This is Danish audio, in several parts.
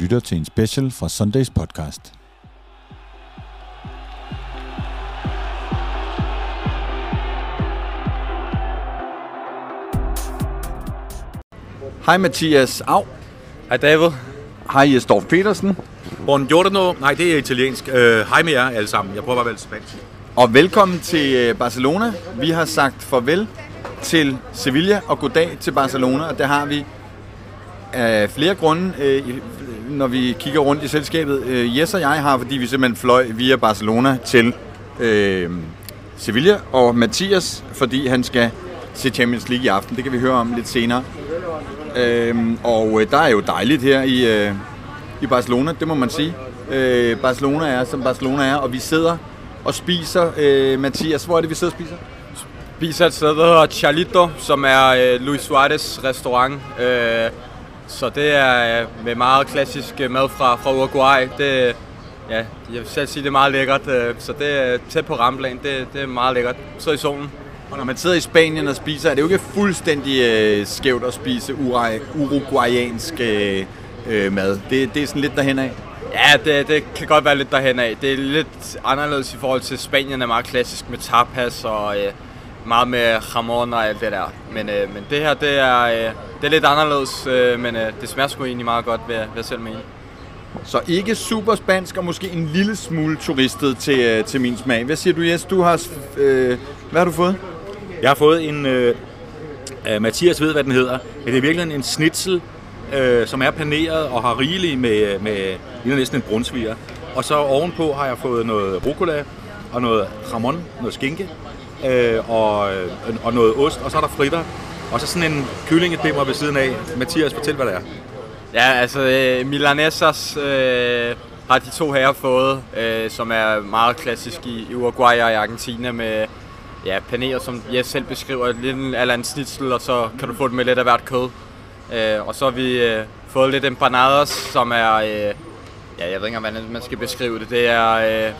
lytter til en special fra Sundays podcast. Hej Mathias Au. Hej David. Hej Jesdorf Petersen. Buongiorno. Nej, det er italiensk. Øh, hej med jer alle sammen. Jeg prøver bare at være spansk. Og velkommen til øh, Barcelona. Vi har sagt farvel til Sevilla og goddag til Barcelona, og det har vi af flere grunde, øh, når vi kigger rundt i selskabet. Øh, Jes og jeg har, fordi vi simpelthen fløj via Barcelona til øh, Sevilla, og Mathias, fordi han skal se Champions League i aften. Det kan vi høre om lidt senere. Øh, og øh, der er jo dejligt her i, øh, i Barcelona, det må man sige. Øh, Barcelona er, som Barcelona er, og vi sidder og spiser. Øh, Mathias, hvor er det, vi sidder og spiser? spiser et sted, der hedder Charlito, som er øh, Luis Suarez restaurant. Øh, så det er øh, med meget klassisk øh, mad fra, fra Uruguay. Det, ja, jeg vil selv sige, det er meget lækkert. Øh, så det er tæt på ramplan. Det, det er meget lækkert. Så i solen. Og når man sidder i Spanien og spiser, er det jo ikke fuldstændig øh, skævt at spise uruguayansk øh, mad. Det, det er sådan lidt derhen af. Ja, det, det kan godt være lidt derhen af. Det er lidt anderledes i forhold til Spanien er meget klassisk med tapas og øh, meget med jamon og alt det der. Men, øh, men det her, det er, øh, det er lidt anderledes, øh, men øh, det smager sgu egentlig meget godt, ved, ved selv mene. Så ikke super spansk, og måske en lille smule turistet til, øh, til min smag. Hvad siger du, Jes? Du har, øh, hvad har du fået? Jeg har fået en... Øh, Mathias ved, hvad den hedder. Men det er virkelig en snitsel, øh, som er paneret og har rigelig med, med ligner næsten en brunsviger. Og så ovenpå har jeg fået noget rucola og noget jamon, noget skinke, øh, og, øh, og noget ost, og så er der fritter. Og så sådan en kyllingedimmer ved siden af. Mathias, fortæl, hvad det er. Ja, altså øh, Milanesas øh, har de to her fået, øh, som er meget klassisk i, i Uruguay og i Argentina med ja, panerer, som jeg selv beskriver, lidt en, eller en snitsel, og så kan du få det med lidt af hvert kød. Øh, og så har vi øh, fået lidt empanadas, som er, øh, ja, jeg ved ikke hvordan man skal beskrive det. Det er, øh,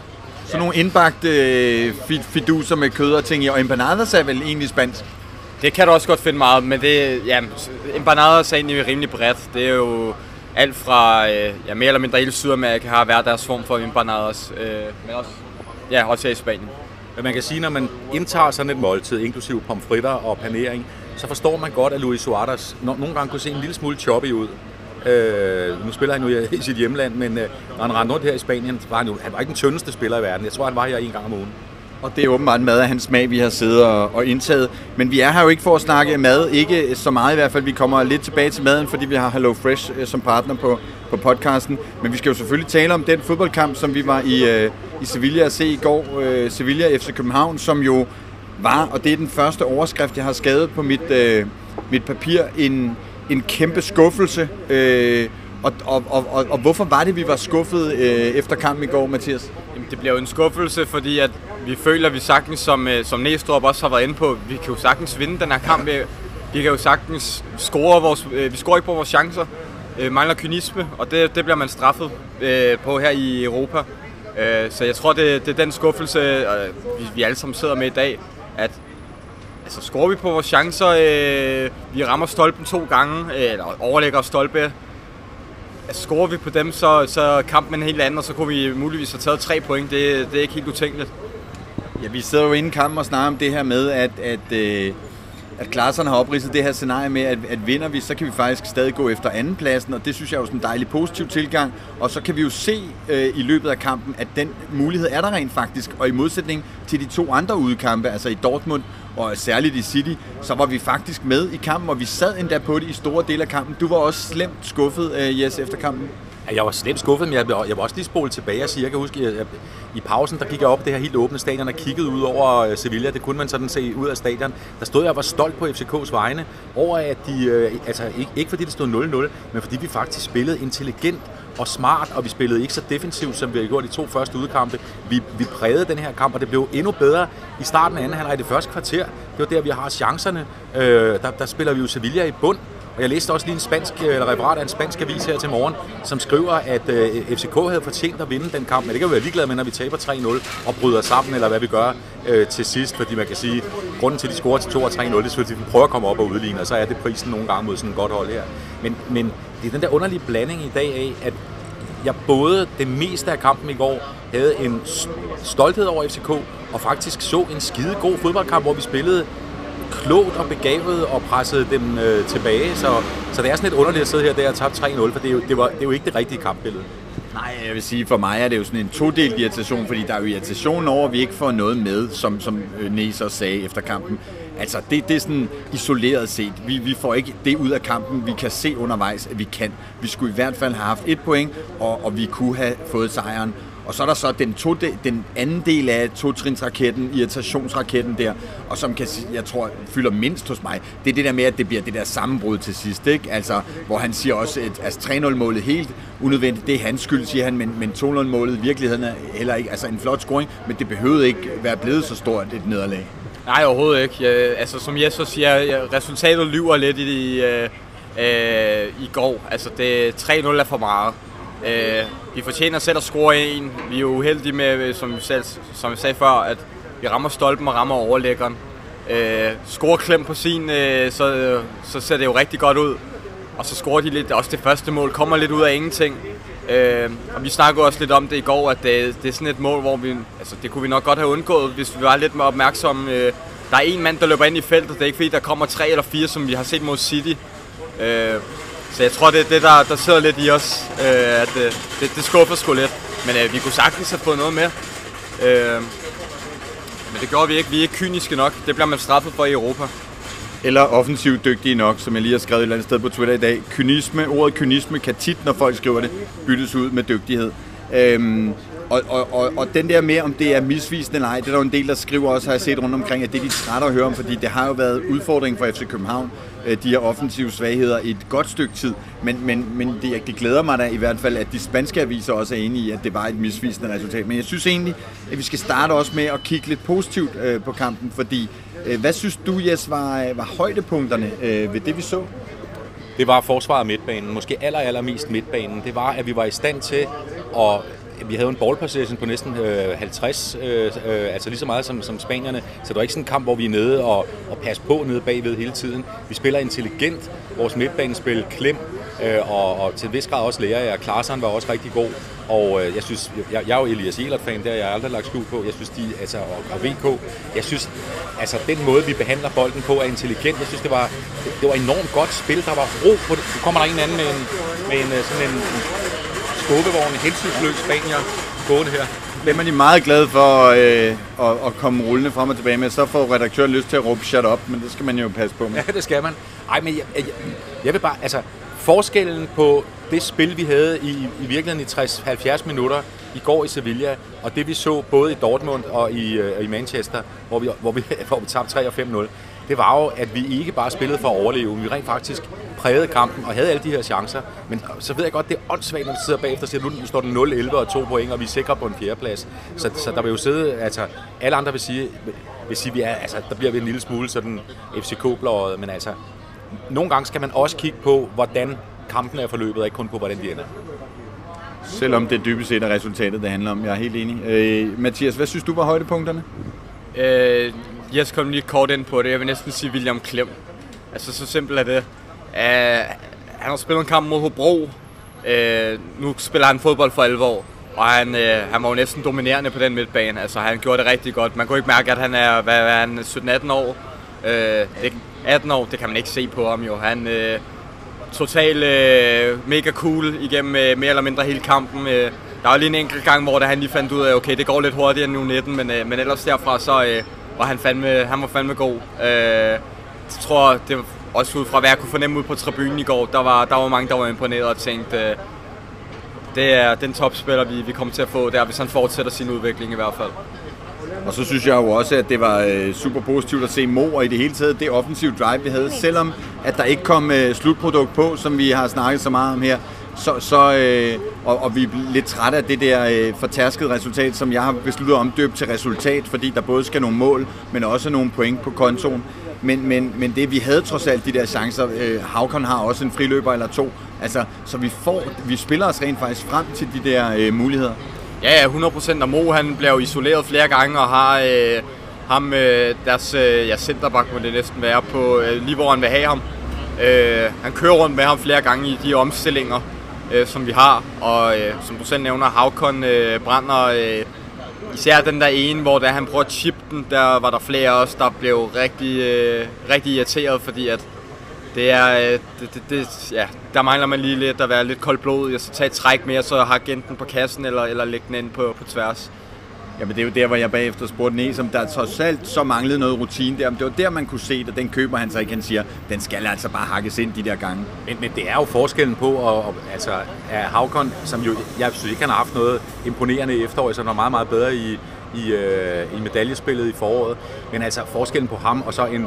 Sådan nogle indbagte øh, fi- fiduser med kød og ting i, og empanadas er vel egentlig spansk det kan du også godt finde meget, men det, ja, empanadas er egentlig rimelig bredt. Det er jo alt fra, øh, ja, mere eller mindre hele Sydamerika har hver deres form for empanadas, øh, men også, ja, også her i Spanien. Men man kan sige, når man indtager sådan et måltid, inklusive pomfritter og panering, så forstår man godt, at Luis Suarez nogle gange kunne se en lille smule choppy ud. Øh, nu spiller han jo i- i sit hjemland, men øh, når han rendte rundt her i Spanien, var han jo han var ikke den tyndeste spiller i verden. Jeg tror, han var her en gang om ugen. Og det er åbenbart mad af hans smag, vi har siddet og, og indtaget. Men vi er her jo ikke for at snakke mad, ikke så meget i hvert fald. Vi kommer lidt tilbage til maden, fordi vi har Hello Fresh øh, som partner på, på podcasten. Men vi skal jo selvfølgelig tale om den fodboldkamp, som vi var i, øh, i Sevilla at se i går. Øh, Sevilla FC København, som jo var, og det er den første overskrift, jeg har skrevet på mit, øh, mit papir, en, en kæmpe skuffelse. Øh, og, og, og, og, og hvorfor var det, vi var skuffet øh, efter kampen i går, Mathias? Jamen, det bliver jo en skuffelse, fordi at vi føler, at vi sagtens, som, øh, som Næstrup også har været inde på, vi kan jo sagtens vinde den her kamp. Vi, vi kan jo sagtens score vores, øh, vi scorer ikke på vores chancer. Øh, mangler kynisme, og det, det bliver man straffet øh, på her i Europa. Øh, så jeg tror, det, det er den skuffelse, øh, vi, vi alle sammen sidder med i dag, at altså, scorer vi på vores chancer, øh, vi rammer stolpen to gange, øh, eller overlægger stolpe, Altså, scorer vi på dem, så, så er kampen en helt anden, og så kunne vi muligvis have taget tre point. Det, det er ikke helt utænkeligt. Ja, vi sidder jo inde i kampen og snakker om det her med, at, at, øh, at klasserne har opridset det her scenarie med, at, at vinder vi, så kan vi faktisk stadig gå efter andenpladsen, og det synes jeg er jo sådan en dejlig positiv tilgang. Og så kan vi jo se øh, i løbet af kampen, at den mulighed er der rent faktisk, og i modsætning til de to andre udekampe, altså i Dortmund og særligt i City, så var vi faktisk med i kampen, og vi sad endda på det i store dele af kampen. Du var også slemt skuffet, øh, Jes, efter kampen. Ja, Jeg var slemt skuffet, men jeg, jeg var også lige spole tilbage og sige, jeg kan huske, jeg, jeg, i pausen, der gik jeg op det her helt åbne stadion og kiggede ud over øh, Sevilla. Det kunne man sådan se ud af stadion. Der stod jeg og var stolt på FCK's vegne over, at de, øh, altså ikke, ikke fordi det stod 0-0, men fordi vi faktisk spillede intelligent og smart, og vi spillede ikke så defensivt, som vi har gjort de to første udkampe. Vi, vi prægede den her kamp, og det blev endnu bedre i starten af anden halvleg i det første kvarter. Det var der, vi har chancerne. Øh, der, der spiller vi jo Sevilla i bund, og jeg læste også lige en spansk, eller referat af en spansk avis her til morgen, som skriver, at øh, FCK havde fortjent at vinde den kamp, men det kan vi være ligeglade med, når vi taber 3-0 og bryder sammen, eller hvad vi gør øh, til sidst, fordi man kan sige, grunden til, at de scorer til 2 3-0, det er selvfølgelig, at de prøver at komme op og udligne, og så er det prisen nogle gange mod sådan et godt hold her. Men, men det er den der underlige blanding i dag af, at jeg både det meste af kampen i går havde en stolthed over FCK, og faktisk så en skide god fodboldkamp, hvor vi spillede klogt og begavet og pressede dem øh, tilbage. Så, så det er sådan lidt underligt at sidde her der og tabe 3-0, for det er, jo, det, var, det er jo ikke det rigtige kampbillede. Nej, jeg vil sige, for mig er det jo sådan en todelt irritation, fordi der er jo irritation over, at vi ikke får noget med, som, som øh, Næser sagde efter kampen. Altså, det, det er sådan isoleret set. Vi, vi får ikke det ud af kampen, vi kan se undervejs, at vi kan. Vi skulle i hvert fald have haft et point, og, og vi kunne have fået sejren. Og så er der så den, to, den anden del af totrinsraketten, irritationsraketten der, og som kan, jeg tror fylder mindst hos mig, det er det der med, at det bliver det der sammenbrud til sidst, ikke? Altså, hvor han siger også, at altså, 3-0-målet helt unødvendigt, det er hans skyld, siger han, men, men 2-0-målet i virkeligheden er heller ikke, altså en flot scoring, men det behøvede ikke være blevet så stort et nederlag. Nej, overhovedet ikke. Jeg, altså, som jeg så siger, resultatet lyver lidt i, øh, øh, i går. Altså, det 3-0 er for meget. Øh, vi fortjener selv at score en. Vi er jo uheldige med, øh, som vi, selv, som vi sagde før, at vi rammer stolpen og rammer overlæggeren. Øh, score Klem på sin, øh, så, øh, så ser det jo rigtig godt ud. Og så scorer de lidt, også det første mål, kommer lidt ud af ingenting. Øh, og vi snakkede også lidt om det i går, at det, det er sådan et mål, hvor vi, altså det kunne vi nok godt have undgået, hvis vi var lidt mere opmærksomme. Øh, der er en mand, der løber ind i feltet, det er ikke fordi, der kommer tre eller fire, som vi har set mod City. Øh, så jeg tror, det er det, der, der sidder lidt i os, øh, at øh, det, det skuffer sgu lidt. Men øh, vi kunne sagtens have fået noget med. Øh, men det gjorde vi ikke. Vi er ikke kyniske nok. Det bliver man straffet for i Europa. Eller offensivt dygtige nok, som jeg lige har skrevet et eller andet sted på Twitter i dag. Kynisme, ordet kynisme kan tit, når folk skriver det, byttes ud med dygtighed. Øhm, og, og, og, og den der med, om det er misvisende eller ej, det er der jo en del, der skriver også, har jeg set rundt omkring, at det er de trætte at høre om, fordi det har jo været udfordring for FC København, øh, de her offensive svagheder i et godt stykke tid. Men, men, men det, det glæder mig da i hvert fald, at de spanske aviser også er enige i, at det var et misvisende resultat. Men jeg synes egentlig, at vi skal starte også med at kigge lidt positivt øh, på kampen, fordi øh, hvad synes du, Jes, var, øh, var højdepunkterne øh, ved det, vi så? Det var forsvaret af midtbanen, måske aller, allermest midtbanen. Det var, at vi var i stand til at vi havde en ball possession på næsten øh, 50, øh, øh, altså lige så meget som, som spanierne. Så det var ikke sådan en kamp, hvor vi er nede og, og passer på nede bagved hele tiden. Vi spiller intelligent. Vores midtbanespil klem, øh, og, og til en vis grad også lærer jeg. Klarseren var også rigtig god. Og øh, jeg synes, jeg, jeg er jo Elias Ehlert-fan, der jeg har aldrig lagt skjul på. Jeg synes, de, altså, og, og VK, jeg synes, altså den måde, vi behandler bolden på, er intelligent. Jeg synes, det var, det, det var enormt godt spil. Der var ro på det. Nu kommer der en anden med en, med en sådan sådan en, skubbevogn, hensynsløs spanier gående her. Hvem er de meget glade for øh, at, at komme rullende frem og tilbage med. Så får redaktøren lyst til at råbe shut up, men det skal man jo passe på med. Ja, det skal man. Ej, men jeg, jeg, jeg vil bare, altså, forskellen på det spil, vi havde i, i virkeligheden i 60-70 minutter i går i Sevilla, og det vi så både i Dortmund og i, øh, i Manchester, hvor vi, hvor vi, hvor vi tabte 3 og 5-0, det var jo, at vi ikke bare spillede for at overleve, men vi rent faktisk prægede kampen og havde alle de her chancer. Men så ved jeg godt, det er åndssvagt, når du sidder bagefter og siger, nu står den 0-11 og 2 point, og vi er sikre på en fjerdeplads. Så, så der vil jo sidde, altså alle andre vil sige, vil sige vi er, altså, der bliver vi en lille smule sådan FCK-blåret, men altså, nogle gange skal man også kigge på, hvordan kampen er forløbet, og ikke kun på, hvordan de ender. Selvom det dybest set er resultatet, det handler om. Jeg er helt enig. Øh, Mathias, hvad synes du var højdepunkterne? Øh, jeg skal komme lige kort ind på det. Jeg vil næsten sige William Klem. Altså, så simpelt er det. Uh, han har spillet en kamp mod Hobro. Uh, nu spiller han fodbold for alvor. Og han, uh, han var jo næsten dominerende på den midtbane. Altså, han gjorde det rigtig godt. Man kunne ikke mærke, at han er, hvad, hvad er han, 17-18 år. Uh, det, 18 år, det kan man ikke se på ham jo. Han uh, totalt uh, mega cool igennem uh, mere eller mindre hele kampen. Uh, der var lige en enkelt gang, hvor han lige fandt ud af, okay, det går lidt hurtigere end nu 19, men, øh, men ellers derfra, så øh, var han, fandme, han var fandme god. Øh, jeg tror, det var også ud fra, hvad jeg kunne fornemme ud på tribunen i går, der var, der var mange, der var imponeret og tænkte, øh, det er den topspiller, vi, vi kommer til at få der, hvis han fortsætter sin udvikling i hvert fald. Og så synes jeg jo også, at det var øh, super positivt at se Mo, og i det hele taget det offensive drive, vi havde. Selvom at der ikke kom øh, slutprodukt på, som vi har snakket så meget om her, så, så øh, og, og vi er lidt trætte af det der øh, fortærskede resultat, som jeg har besluttet at omdøbe til resultat, fordi der både skal nogle mål, men også nogle point på kontoen. Men, men, men det, vi havde trods alt de der chancer. Øh, Havkon har også en friløber eller to. Altså, så vi, får, vi spiller os rent faktisk frem til de der øh, muligheder. Ja, ja, 100%. Og Mo, han bliver jo isoleret flere gange og har øh, ham, øh, deres øh, ja, centerback må det næsten være, på øh, lige hvor han vil have ham. Øh, han kører rundt med ham flere gange i de omstillinger, øh, som vi har. Og øh, som du selv nævner, Havkon øh, brænder øh, især den der ene, hvor da han prøver at chip den, der var der flere også, der blev rigtig, øh, rigtig irriteret, fordi at det er, øh, det, det, det, ja, der mangler man lige lidt at være lidt koldblodig, og så tage et træk mere, så har agenten på kassen, eller, eller lægge den ind på, på tværs. Jamen det er jo der, hvor jeg bagefter spurgte Næs, som der trods alt så manglede noget rutine der. Men det var der, man kunne se det, Den køber han så ikke. Han siger, den skal altså bare hakkes ind de der gange. Men, men det er jo forskellen på, og, og altså, er Havkon, som jo, jeg synes ikke, han har haft noget imponerende i så han var meget, meget bedre i, i, øh, i medaljespillet i foråret. Men altså forskellen på ham og så en,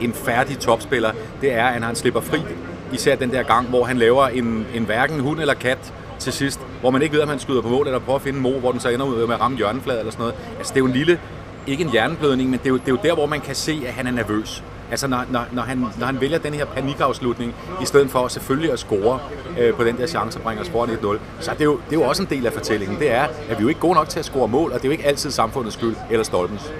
en færdig topspiller, det er, at han slipper fri. Især den der gang, hvor han laver en, en hverken hund eller kat til sidst, hvor man ikke ved, om han skyder på mål, eller prøver at finde en mo, hvor den så ender ud med at ramme hjørnefladet eller sådan noget. Altså, det er jo en lille, ikke en hjerneblødning, men det er, jo, det er jo der, hvor man kan se, at han er nervøs. Altså, når, når, når, han, når han vælger den her panikafslutning, i stedet for selvfølgelig at score øh, på den der chance og bringe os foran 1-0, så er det, jo, det er jo også en del af fortællingen. Det er, at vi er jo ikke gode nok til at score mål, og det er jo ikke altid samfundets skyld eller stolpens.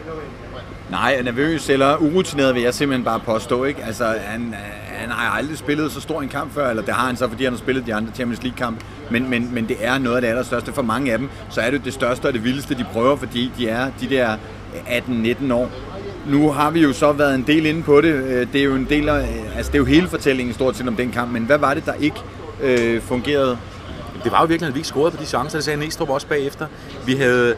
Nej, nervøs eller urutineret vil jeg simpelthen bare påstå. Ikke? Altså, han, øh, han har aldrig spillet så stor en kamp før, eller det har han så, fordi han har spillet de andre Champions League-kampe. Men, men, men det er noget af det allerstørste for mange af dem. Så er det det største og det vildeste, de prøver, fordi de er de der 18-19 år. Nu har vi jo så været en del inde på det. Øh, det er jo en del af, altså det er jo hele fortællingen stort set om den kamp, men hvad var det, der ikke øh, fungerede? Det var jo virkelig, at vi ikke scorede på de chancer, det sagde Næstrup også bagefter. Vi havde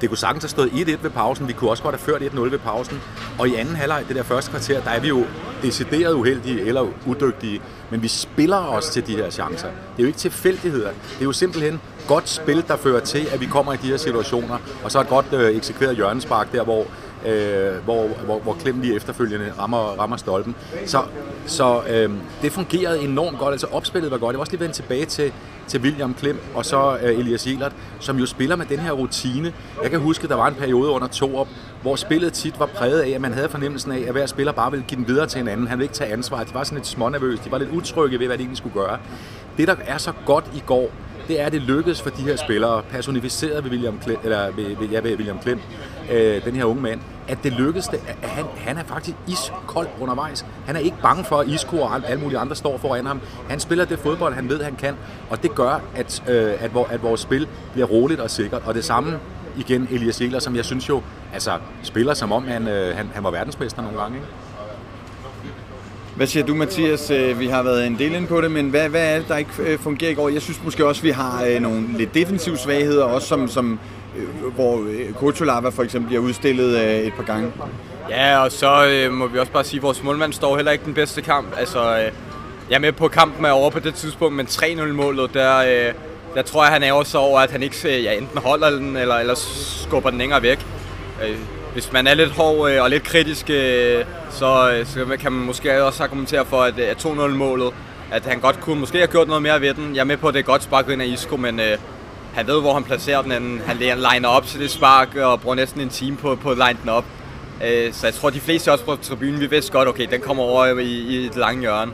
det kunne sagtens have stået 1-1 ved pausen. Vi kunne også godt have ført 1-0 ved pausen. Og i anden halvleg, det der første kvarter, der er vi jo decideret uheldige eller udygtige. Men vi spiller os til de her chancer. Det er jo ikke tilfældigheder. Det er jo simpelthen godt spil, der fører til, at vi kommer i de her situationer. Og så et godt øh, eksekveret hjørnespark der, hvor øh, hvor, hvor, hvor Klem lige efterfølgende rammer, rammer stolpen. Så, så øh, det fungerede enormt godt, altså opspillet var godt. Jeg var også lige vende tilbage til, til William Klem og så øh, Elias Jelert, som jo spiller med den her rutine. Jeg kan huske, der var en periode under to op, hvor spillet tit var præget af, at man havde fornemmelsen af, at hver spiller bare ville give den videre til en anden. Han ville ikke tage ansvar. De var sådan lidt smånervøse. De var lidt utrygge ved, hvad de egentlig skulle gøre. Det, der er så godt i går, det er, at det lykkedes for de her spillere, personificeret ved William Klem, eller ved, ved, ja, ved William Klem, øh, den her unge mand, at det lykkedes, at han, han er faktisk iskold undervejs. Han er ikke bange for, at Isco og alle mulige andre står foran ham. Han spiller det fodbold, han ved, han kan, og det gør, at, øh, at, at vores spil bliver roligt og sikkert. Og det samme igen Elias Egler, som jeg synes jo altså, spiller som om, han, øh, han, han var verdensmester nogle gange. Ikke? Hvad siger du, Mathias? Øh, vi har været en del inde på det, men hvad, hvad er det, der ikke øh, fungerer i går? Jeg synes måske også, vi har øh, nogle lidt defensive svagheder, også som, som Øh, hvor øh, Kutulava for eksempel bliver udstillet øh, et par gange. Ja, og så øh, må vi også bare sige, at vores målmand står heller ikke den bedste kamp. Altså, øh, jeg er med på, kampen er over på det tidspunkt, men 3-0-målet, der, øh, der tror jeg, han er også over, at han ikke ja, enten holder den, eller, eller skubber den længere væk. Øh, hvis man er lidt hård øh, og lidt kritisk, øh, så, øh, så kan man måske også argumentere for, at, at 2-0-målet, at han godt kunne måske have gjort noget mere ved den. Jeg er med på, at det er godt sparket ind af Isco, men øh, han ved, hvor han placerer den. anden. Han liner op til det spark og bruger næsten en time på, på at line den op. Øh, så jeg tror, de fleste også på tribunen, vi vidste godt, okay, den kommer over i, i et langt hjørne.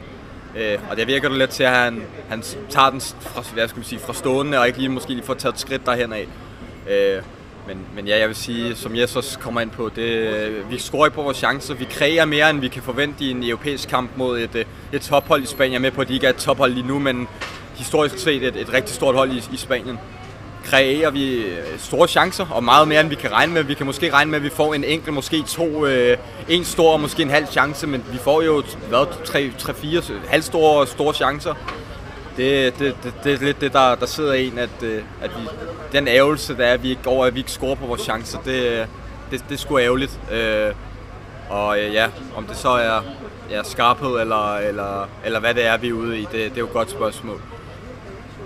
Øh, og det virker det lidt til, at han, han tager den fra, hvad skal man sige, fra stående, og ikke lige måske lige får taget et skridt derhen af. Øh, men, men ja, jeg vil sige, som jeg så kommer ind på, det, øh, vi scorer ikke på vores chancer. Vi kræver mere, end vi kan forvente i en europæisk kamp mod et, øh, et tophold i Spanien. Jeg er med på, at de ikke er et tophold lige nu, men historisk set et, et rigtig stort hold i, i Spanien. Kræver vi øh, store chancer, og meget mere, end vi kan regne med. Vi kan måske regne med, at vi får en enkelt, måske to, øh, en stor og måske en halv chance, men vi får jo hvad, tre, tre fire halvstore store chancer det, det, det, det er lidt det, der, der sidder en, at, øh, at vi, den ærgelse, der er, at vi ikke, over, at vi ikke scorer på vores chancer, det, øh, det, det er sgu ærgerligt. Øh, og øh, ja, om det så er ja, skarphed eller, eller, eller hvad det er, vi er ude i, det, det er jo et godt spørgsmål.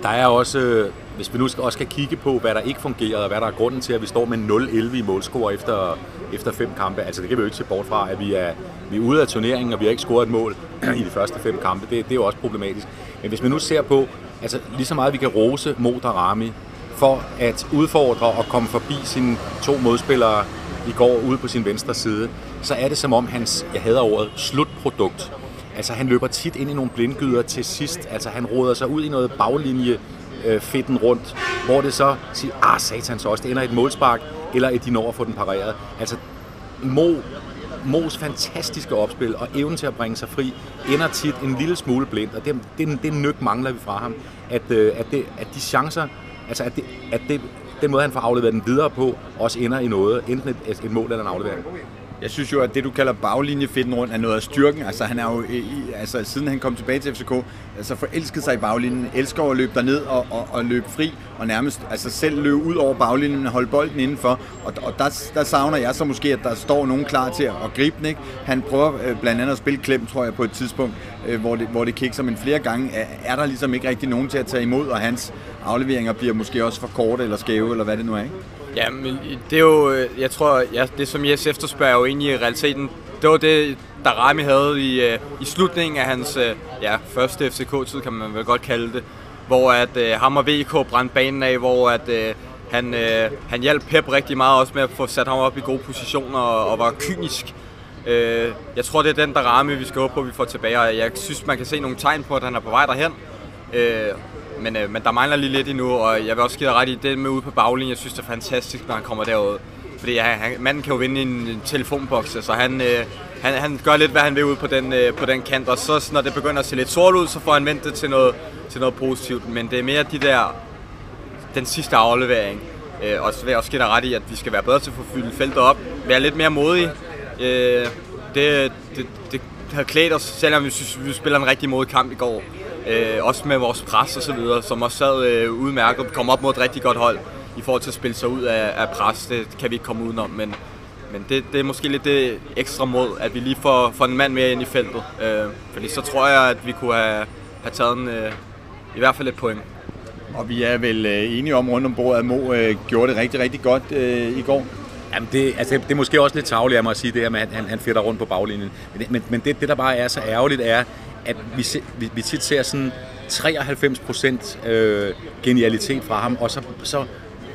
Der er også, øh, hvis vi nu også skal kigge på, hvad der ikke fungerede, og hvad der er grunden til, at vi står med 0-11 i målscore efter, efter fem kampe. Altså det kan vi jo ikke se bort fra, at vi er, vi er ude af turneringen, og vi har ikke scoret et mål i de første fem kampe. Det, det er jo også problematisk. Men hvis vi nu ser på, altså lige så meget vi kan rose Modarami for at udfordre og komme forbi sine to modspillere i går ude på sin venstre side, så er det som om hans, jeg hader ordet, slutprodukt. Altså han løber tit ind i nogle blindgyder til sidst. Altså han råder sig ud i noget baglinje øh, fedten rundt, hvor det så siger, ah satan så også, det ender i et målspark, eller et de når at få den pareret. Altså Mo, Mos fantastiske opspil og evnen til at bringe sig fri, ender tit en lille smule blind, og det, det, det nyk mangler vi fra ham. At, øh, at, det, at de chancer, altså at, det, at det, den måde, han får afleveret den videre på, også ender i noget, enten et, et mål eller en aflevering. Jeg synes jo, at det du kalder baglinjefitten rundt er noget af styrken. Altså han er jo, altså siden han kom tilbage til FCK, altså forelsket sig i baglinjen, elsker at løbe derned og, og, og løbe fri, og nærmest altså selv løbe ud over baglinjen og holde bolden indenfor. Og, og der, der savner jeg så måske, at der står nogen klar til at, at gribe den. Ikke? Han prøver øh, blandt andet at spille klem, tror jeg, på et tidspunkt, øh, hvor, det, hvor det kikser, men flere gange er, er der ligesom ikke rigtig nogen til at tage imod, og hans afleveringer bliver måske også for korte eller skæve, eller hvad det nu er. Ikke? Ja, men det er jo, øh, jeg tror, ja, det som Jes efterspørger jo egentlig i realiteten, det var det, der Rami havde i, øh, i slutningen af hans øh, ja, første FCK-tid, kan man vel godt kalde det, hvor at uh, ham og VK brændte banen af, hvor at uh, han, uh, han hjalp Pep rigtig meget også med at få sat ham op i gode positioner og, og var kynisk. Uh, jeg tror, det er den, der Rami, vi skal håbe på, at vi får tilbage, og jeg synes, man kan se nogle tegn på, at han er på vej derhen. Uh, men, øh, men der mangler lige lidt endnu, og jeg vil også give dig ret i det med ude på baglinjen. Jeg synes, det er fantastisk, når han kommer derud. Fordi han, han, manden kan jo vinde en, en telefonboks, så han, øh, han, han gør lidt, hvad han vil ud på den, øh, på den kant. Og så når det begynder at se lidt sort ud, så får han vendt det til noget, til noget positivt. Men det er mere de der, den sidste aflevering. Øh, og så vil jeg også give dig ret i, at vi skal være bedre til at få fyldt feltet op. Være lidt mere modige. Øh, det, det, det har klædt os, selvom vi synes, vi spiller en rigtig modig kamp i går. Øh, også med vores pres og så videre, som også sad øh, udmærket og kom op mod et rigtig godt hold i forhold til at spille sig ud af, af pres. Det kan vi ikke komme udenom, men, men det, det er måske lidt det ekstra mod, at vi lige får, får en mand mere ind i feltet. Øh, fordi så tror jeg, at vi kunne have, have taget en, øh, i hvert fald et point. Og vi er vel øh, enige om rundt om bordet, at Mo øh, gjorde det rigtig, rigtig godt øh, i går. Jamen det, altså, det er måske også lidt tavligt af mig at sige det her med, at han, han fætter rundt på baglinjen. Men, men, men det, det, der bare er så ærgerligt, er, at vi, vi, vi tit ser sådan 93 procent øh, genialitet fra ham, og så, så,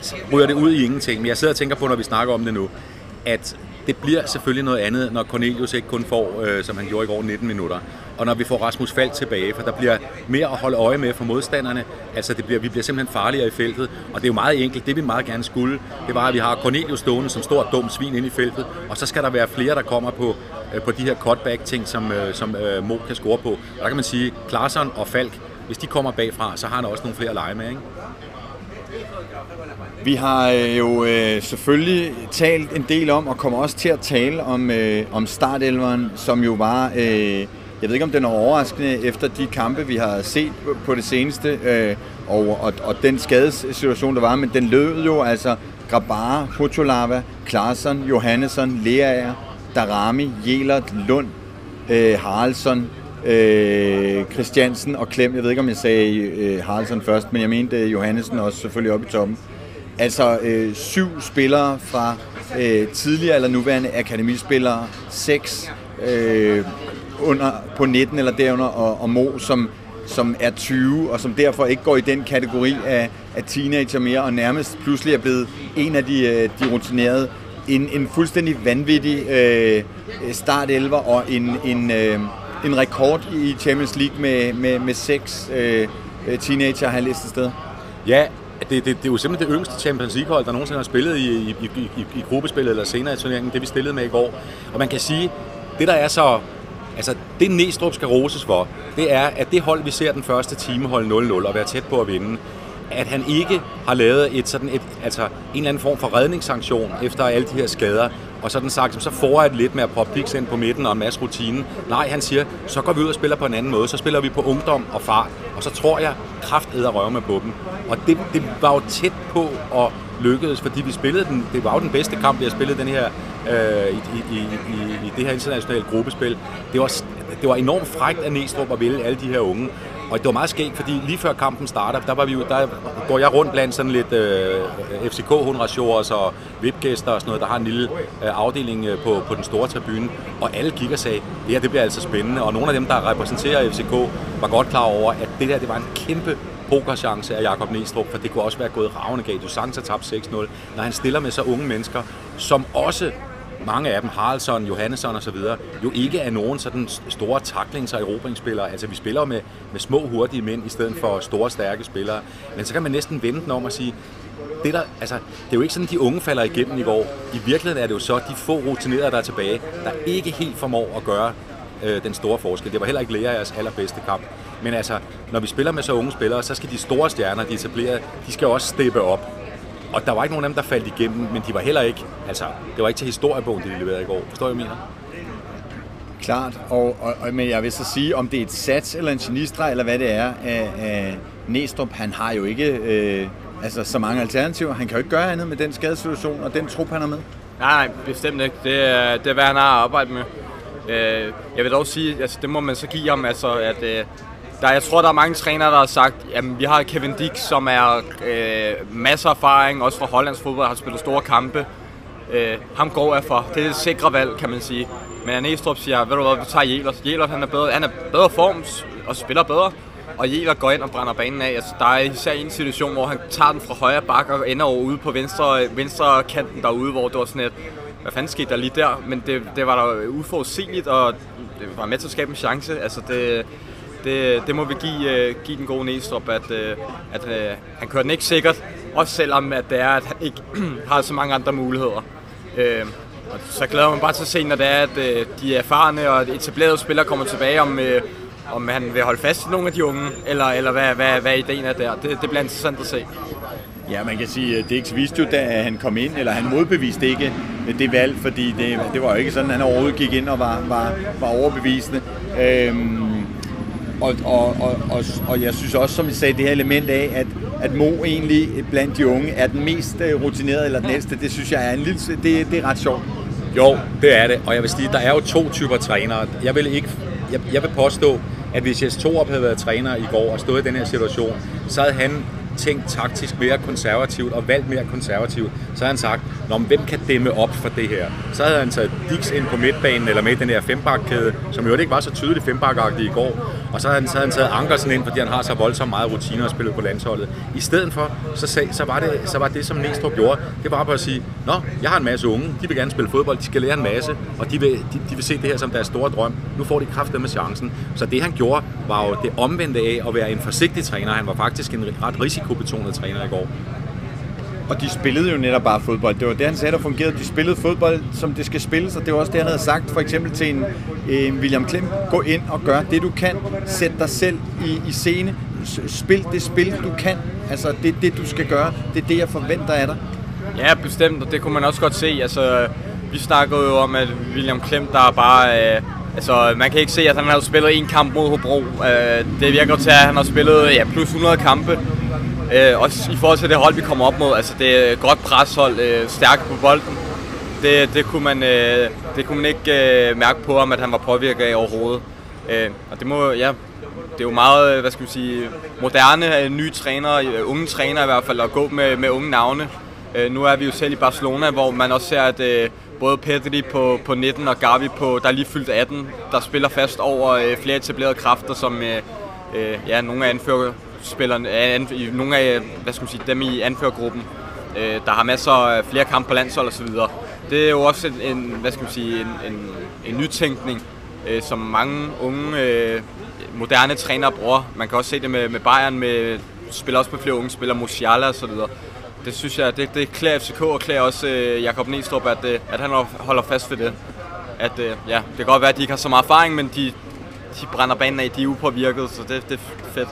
så ryger det ud i ingenting. Men jeg sidder og tænker på, når vi snakker om det nu, at det bliver selvfølgelig noget andet, når Cornelius ikke kun får, øh, som han gjorde i går, 19 minutter. Og når vi får Rasmus Fald tilbage, for der bliver mere at holde øje med for modstanderne. Altså det bliver, vi bliver simpelthen farligere i feltet, og det er jo meget enkelt. Det vi meget gerne skulle, det var, at vi har Cornelius stående som stort dumt svin ind i feltet, og så skal der være flere, der kommer på, øh, på de her cutback-ting, som, øh, som øh, Mo kan score på. Og der kan man sige, Klaarsson og Falk, hvis de kommer bagfra, så har han også nogle flere lege med, ikke? Vi har øh, jo øh, selvfølgelig talt en del om, og kommer også til at tale om, øh, om startelveren, som jo var, øh, jeg ved ikke om den er overraskende, efter de kampe, vi har set på det seneste, øh, og, og, og den skadessituation, der var, men den lød jo altså Grabara, Hutulava, Klarsson, Johannesson, Leaer, Darami, Jelert, Lund, øh, Haraldsson, øh, Christiansen og Klem. Jeg ved ikke, om jeg sagde øh, Haraldsson først, men jeg mente øh, Johannesson Johannesen også selvfølgelig oppe i toppen. Altså øh, syv spillere fra øh, tidligere eller nuværende akademispillere, seks øh, under, på 19 eller derunder, og, og Mo, som, som er 20, og som derfor ikke går i den kategori af, af teenager mere, og nærmest pludselig er blevet en af de, øh, de rutinerede. En, en fuldstændig vanvittig øh, start 11 og en, en, øh, en rekord i Champions League med, med, med seks øh, øh teenager, har jeg læst et sted. Ja, det, det, det er jo simpelthen det yngste Champions League-hold, der nogensinde har spillet i, i, i, i, i gruppespillet eller senere i turneringen, det vi stillede med i går. Og man kan sige, det der er så... Altså, det Næstrup skal roses for, det er, at det hold, vi ser den første time holde 0-0 og være tæt på at vinde, at han ikke har lavet et sådan et, altså en eller anden form for redningssanktion efter alle de her skader, og sådan sagt, så får jeg lidt med at proppe Pix ind på midten og en masse rutine. Nej, han siger, så går vi ud og spiller på en anden måde. Så spiller vi på ungdom og fart, og så tror jeg, kraft æder røve med på dem. Og det, det var jo tæt på at lykkedes, fordi vi spillede den, det var jo den bedste kamp, vi har spillet den her, øh, i, i, i, i, det her internationale gruppespil. Det var, det var enormt frægt af Næstrup at vælge alle de her unge. Og det var meget skægt, fordi lige før kampen starter, der, var vi jo, der går jeg rundt blandt sådan lidt øh, fck hundrasjors og VIP-gæster og sådan noget, der har en lille øh, afdeling øh, på, på den store tribune. Og alle kigger og sagde, det her det bliver altså spændende. Og nogle af dem, der repræsenterer FCK, var godt klar over, at det der det var en kæmpe pokerchance af Jakob Næstrup, for det kunne også være gået ravende galt. Du sagtens har tabt 6-0, når han stiller med så unge mennesker, som også mange af dem, Haraldsson, Johannesson og så videre, jo ikke er nogen sådan store taklings- og erobringsspillere. Altså, vi spiller med, med små, hurtige mænd i stedet for store, stærke spillere. Men så kan man næsten vende den om og sige, det, der, altså, det er jo ikke sådan, at de unge falder igennem i går. I virkeligheden er det jo så de få rutinerede, der er tilbage, der ikke helt formår at gøre øh, den store forskel. Det var heller ikke Leas allerbedste kamp. Men altså, når vi spiller med så unge spillere, så skal de store stjerner, de etablerede, de skal også steppe op. Og der var ikke nogen af dem, der faldt igennem, men de var heller ikke, altså, det var ikke til historiebogen, de leverede i går. Forstår jeg, mener? Klart, og, og, og, men jeg vil så sige, om det er et sats eller en genistra, eller hvad det er, af, af Næstrup, han har jo ikke øh, altså, så mange alternativer. Han kan jo ikke gøre andet med den skadesituation og den trup, han er med. Nej, nej, bestemt ikke. Det er, det er hvad han har at arbejde med. Øh, jeg vil dog sige, altså, det må man så give ham, altså, at øh, der, jeg tror, der er mange trænere, der har sagt, at vi har Kevin Dick, som er øh, masser af erfaring, også fra Hollands fodbold, har spillet store kampe. Øh, ham går jeg for. Det er et sikre valg, kan man sige. Men Næstrup siger, ved du hvad, vi tager Jelert. Jelert, han er bedre, han er bedre form og spiller bedre. Og Jelert går ind og brænder banen af. Altså, der er især en situation, hvor han tager den fra højre bakke og ender over ude på venstre, venstre kanten derude, hvor det var sådan et, hvad fanden skete der lige der? Men det, det var da uforudsigeligt, og det var med til at skabe en chance. Altså, det, det, det må vi give, uh, give den gode Næstrup, at, uh, at uh, han kører den ikke sikkert, også selvom at det er, at han ikke har så mange andre muligheder. Uh, og så glæder man bare til at se, når det er, at uh, de erfarne og etablerede spillere kommer tilbage, om, uh, om han vil holde fast i nogle af de unge, eller, eller hvad, hvad, hvad ideen er der. Det, det bliver interessant at se. Ja, man kan sige, at Dix vidste jo, da han kom ind, eller han modbeviste ikke det valg, fordi det, det var jo ikke sådan, at han overhovedet gik ind og var, var, var overbevisende. Øhm, og, og, og, og, og jeg synes også, som vi sagde, det her element af, at, at Mo egentlig blandt de unge er den mest øh, rutinerede eller den ældste, det synes jeg er en lille, det, det er ret sjovt. Jo, det er det. Og jeg vil sige, der er jo to typer trænere. Jeg vil ikke, jeg, jeg vil påstå, at hvis Jes Torup havde været træner i går og stået i den her situation, så havde han tænkt taktisk mere konservativt og valgt mere konservativt, så havde han sagt, Nå, hvem kan dæmme op for det her? Så havde han taget Dix ind på midtbanen, eller med i den her fembakkæde, som jo ikke var så tydeligt fembakkagtig i går. Og så havde, han, så havde han taget Ankersen ind, fordi han har så voldsomt meget rutiner og spillet på landsholdet. I stedet for, så, sag, så, var, det, så var det, som Næstrup gjorde, det var bare at sige, Nå, jeg har en masse unge, de vil gerne spille fodbold, de skal lære en masse, og de vil, de, de vil se det her som deres store drøm. Nu får de kraft med chancen. Så det han gjorde, var jo det omvendte af at være en forsigtig træner. Han var faktisk en ret risikobetonet træner i går. Og de spillede jo netop bare fodbold. Det var det, han sagde, der fungerede. De spillede fodbold, som det skal spilles, og det var også det, han havde sagt for eksempel til en, en William Klem. Gå ind og gør det, du kan. Sæt dig selv i, i scene. Spil det spil, du kan. Altså, det er det, du skal gøre. Det er det, jeg forventer af dig. Ja, bestemt, og det kunne man også godt se. Altså, vi snakkede jo om, at William Klem, der er bare... Øh, altså, man kan ikke se, at han har spillet en kamp mod Hobro. Øh, det virker til, at han har spillet ja, plus 100 kampe. Øh, også i forhold til det hold, vi kommer op mod. Altså, det er et godt preshold, øh, stærkt på bolden. Det, det, kunne man, øh, det kunne man ikke øh, mærke på ham, at han var påvirket af overhovedet. Øh, og det må, ja, det er jo meget, øh, hvad skal man sige, moderne, øh, nye trænere, øh, unge trænere i hvert fald, at gå med, med unge navne. Øh, nu er vi jo selv i Barcelona, hvor man også ser, at øh, både Pedri på, på 19 og Gavi, på, der er lige fyldt 18, der spiller fast over øh, flere etablerede kræfter, som øh, øh, ja, nogle af anfører spillerne, øh, i nogle af hvad skal man sige, dem i anførergruppen, øh, der har masser af øh, flere kampe på landshold osv. Det er jo også en, en hvad skal man sige, en, en, en nytænkning, øh, som mange unge, øh, moderne trænere bruger. Man kan også se det med, med Bayern, med, spiller også med flere unge spillere, Musiala osv. Det synes jeg, det, det klæder FCK og klæder også øh, Jakob Næstrup, at, øh, at han holder fast ved det. At, øh, ja, det kan godt være, at de ikke har så meget erfaring, men de, de brænder banen af, de er upåvirket, så det, det er fedt.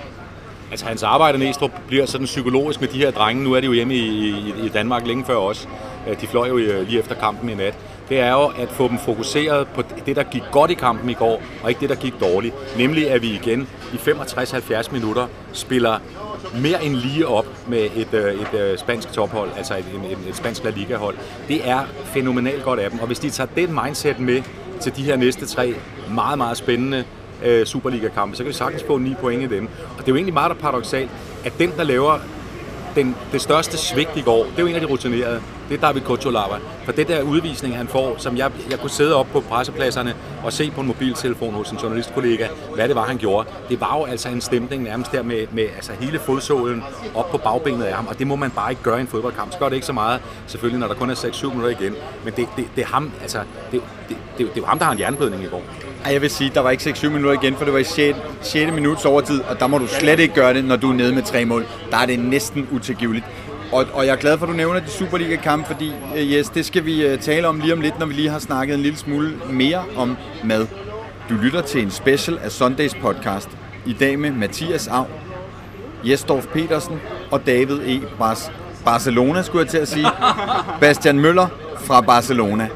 Altså hans arbejde Næstrup bliver sådan psykologisk med de her drenge. Nu er de jo hjemme i, i, i Danmark længe før os. Øh, de fløj jo øh, lige efter kampen i nat. Det er jo at få dem fokuseret på det, der gik godt i kampen i går, og ikke det, der gik dårligt. Nemlig at vi igen i 65-70 minutter spiller mere end lige op med et, øh, et, et spansk tophold, altså et, et, et spansk La Liga-hold. Det er fænomenalt godt af dem, og hvis de tager det mindset med til de her næste tre meget, meget spændende øh, Superliga-kampe, så kan vi sagtens få 9 point i dem. Og det er jo egentlig meget paradoxalt, at den, der laver den, det største svigt i går, det er jo en af de rutinerede. det er David Kocholava. For det der udvisning, han får, som jeg, jeg kunne sidde op på pressepladserne og se på en mobiltelefon hos en journalistkollega, hvad det var, han gjorde. Det var jo altså en stemning nærmest der med, med altså hele fodsålen op på bagbenet af ham, og det må man bare ikke gøre i en fodboldkamp. Så gør det ikke så meget, selvfølgelig, når der kun er 6-7 minutter igen. Men det, det, det er ham, altså, det, det, det, det er ham, der har en jernblødning i går. Ej, jeg vil sige, der var ikke 6-7 minutter igen, for det var i 6. 6. minuts overtid, og der må du slet ikke gøre det, når du er nede med tre mål. Der er det næsten utilgiveligt. Og, og jeg er glad for, at du nævner de Superliga-kampe, fordi yes, det skal vi uh, tale om lige om lidt, når vi lige har snakket en lille smule mere om mad. Du lytter til en special af Sundays podcast. I dag med Mathias Av, Jesdorf Petersen og David E. Bas Barcelona, skulle jeg til at sige. Bastian Møller fra Barcelona.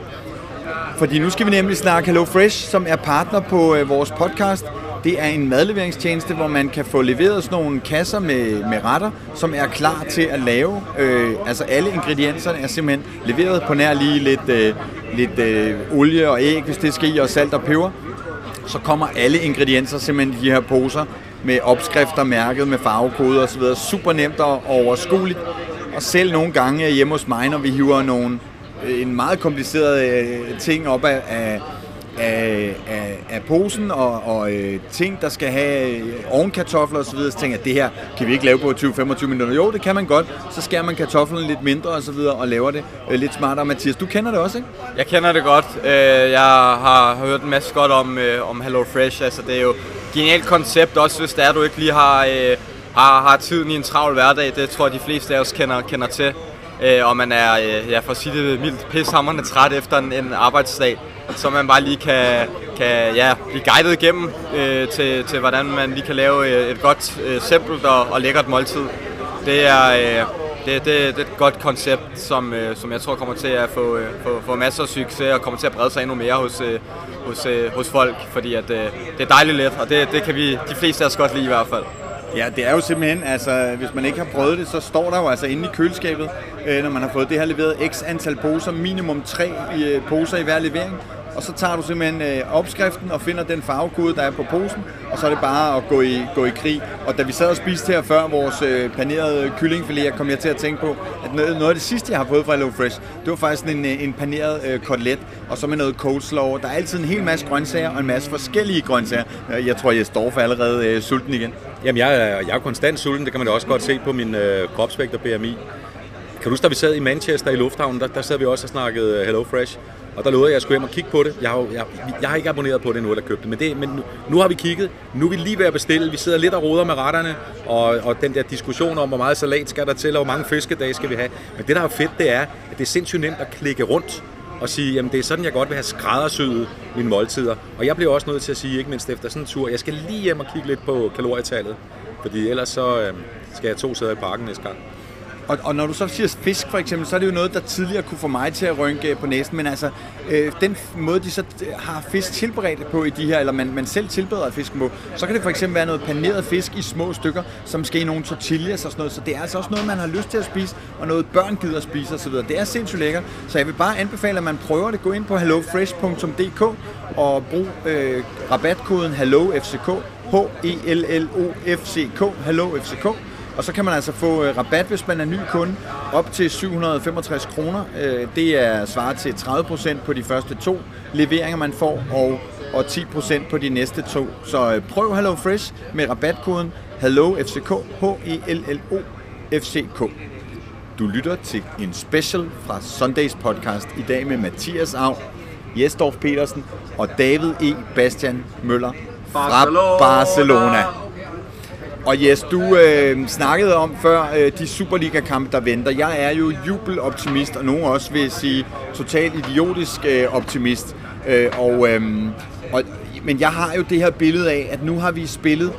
Fordi nu skal vi nemlig snakke Hello Fresh, som er partner på øh, vores podcast. Det er en madleveringstjeneste, hvor man kan få leveret sådan nogle kasser med, med retter, som er klar til at lave. Øh, altså alle ingredienserne er simpelthen leveret på nær lige lidt, øh, lidt øh, olie og æg, hvis det skal i, og salt og peber. Så kommer alle ingredienser simpelthen i de her poser med opskrifter mærket med farvekoder osv. Super nemt og overskueligt. Og selv nogle gange hjemme hos mig, når vi hiver nogle en meget kompliceret øh, ting op af, af, af, af, af posen og, og øh, ting, der skal have øh, ovenkartofler osv. Så tænker jeg, det her kan vi ikke lave på 20-25 minutter. Jo, det kan man godt. Så skærer man kartoflen lidt mindre og så videre og laver det øh, lidt smartere. Mathias, du kender det også, ikke? Jeg kender det godt. Øh, Jeg har hørt en masse godt om, øh, om Hello Fresh. Altså, det er jo et genialt koncept, også hvis det er, du ikke lige har, øh, har, har tiden i en travl hverdag. Det tror jeg, de fleste af os kender, kender til øh, og man er, øh, ja, for at sige det mildt, pishammerende træt efter en, en arbejdsdag, så man bare lige kan, kan ja, blive guidet igennem øh, til, til, hvordan man lige kan lave øh, et godt, øh, simpelt og, og lækkert måltid. Det er, øh, det, det, det er et godt koncept, som, øh, som jeg tror kommer til at få, øh, få, få masser af succes og kommer til at brede sig endnu mere hos, øh, hos, øh, hos folk, fordi at, øh, det er dejligt let, og det, det kan vi de fleste af os godt lide i hvert fald. Ja, det er jo simpelthen, altså hvis man ikke har prøvet det, så står der jo altså inde i køleskabet, øh, når man har fået det her leveret x antal poser, minimum tre i, øh, poser i hver levering. Og så tager du simpelthen øh, opskriften og finder den farvekode, der er på posen, og så er det bare at gå i, gå i krig. Og da vi sad og spiste her før vores øh, panerede kyllingfilet, kom jeg til at tænke på, at noget, noget af det sidste, jeg har fået fra Hello Fresh, det var faktisk en, øh, en paneret øh, kotelet, og så med noget coleslaw. Der er altid en hel masse grøntsager og en masse forskellige grøntsager. Øh, jeg tror, jeg står for allerede øh, sulten igen. Jamen, jeg er, jeg er konstant sulten, det kan man jo også godt se på min øh, kropsvægt og BMI. Kan du huske, da vi sad i Manchester i lufthavnen, der, der sad vi også og snakkede øh, Hello Fresh. Og der lovede jeg, at jeg skulle hjem og kigge på det. Jeg har, jeg, jeg har ikke abonneret på det endnu, eller købt det. Men, det, men nu, nu har vi kigget. Nu er vi lige ved at bestille. Vi sidder lidt og roder med retterne. Og, og den der diskussion om, hvor meget salat skal der til, og hvor mange fiskedage skal vi have. Men det, der er fedt, det er, at det er sindssygt nemt at klikke rundt og sige, jamen det er sådan, jeg godt vil have skræddersyet mine måltider. Og jeg bliver også nødt til at sige, ikke mindst efter sådan en tur, jeg skal lige hjem og kigge lidt på kalorietallet. Fordi ellers så øh, skal jeg to sæder i parken næste gang. Og, og når du så siger fisk for eksempel, så er det jo noget, der tidligere kunne få mig til at rynke på næsen. Men altså, øh, den måde, de så øh, har fisk tilberedt på i de her, eller man, man selv tilbereder fisken på, så kan det for eksempel være noget paneret fisk i små stykker, som skal i nogle tortillas og sådan noget. Så det er altså også noget, man har lyst til at spise, og noget børn gider at spise osv. Det er sindssygt lækkert. Så jeg vil bare anbefale, at man prøver det. Gå ind på hellofresh.dk og brug øh, rabatkoden HELLOFCK, H-E-L-L-O-F-C-K, HelloFCK, og så kan man altså få øh, rabat, hvis man er ny kunde, op til 765 kroner. Øh, det er svaret til 30% på de første to leveringer, man får, og, og 10% på de næste to. Så øh, prøv Hello Fresh med rabatkoden HELLOFCK, H-E-L-L-O-F-C-K. Du lytter til en special fra Sundays podcast i dag med Mathias Av, Jesdorf Petersen og David E. Bastian Møller fra Barcelona. Barcelona. Og Jes, du øh, snakkede om før øh, de Superliga-kampe, der venter. Jeg er jo jubeloptimist, og nogen også vil sige totalt idiotisk øh, optimist. Øh, og, øh, og, men jeg har jo det her billede af, at nu har vi spillet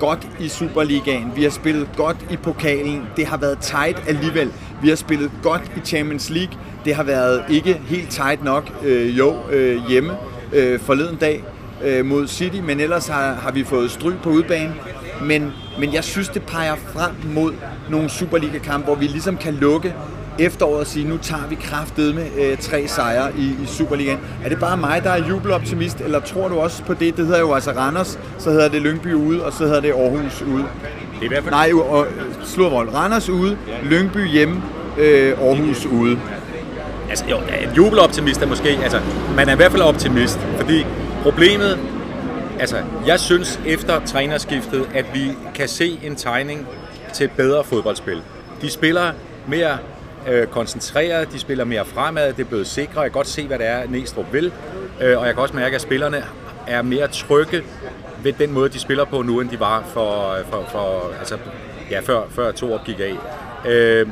godt i Superligaen. Vi har spillet godt i pokalen. Det har været tight alligevel. Vi har spillet godt i Champions League. Det har været ikke helt tight nok, øh, jo, øh, hjemme øh, forleden dag øh, mod City, men ellers har, har vi fået stryg på udbanen. Men, men jeg synes, det peger frem mod nogle Superliga-kampe, hvor vi ligesom kan lukke efteråret og sige, nu tager vi kraftet med øh, tre sejre i, i Superligaen. Er det bare mig, der er jubeloptimist, eller tror du også på det? Det hedder jo altså Randers, så hedder det Lyngby ude, og så hedder det Aarhus ude. Det er i hvert fald... Nej, og, Slurvold. Randers ude, Lyngby hjemme, øh, Aarhus ude. altså jo, en jubeloptimist er måske, altså man er i hvert fald optimist, fordi problemet, altså jeg synes efter trænerskiftet, at vi kan se en tegning til bedre fodboldspil. De spiller mere øh, koncentreret, de spiller mere fremad, det er blevet sikre, jeg kan godt se, hvad det er, Næstrup vil, øh, og jeg kan også mærke, at spillerne er mere trygge ved den måde, de spiller på nu, end de var for, øh, for, for altså, ja, før, før to år gik af. Øh,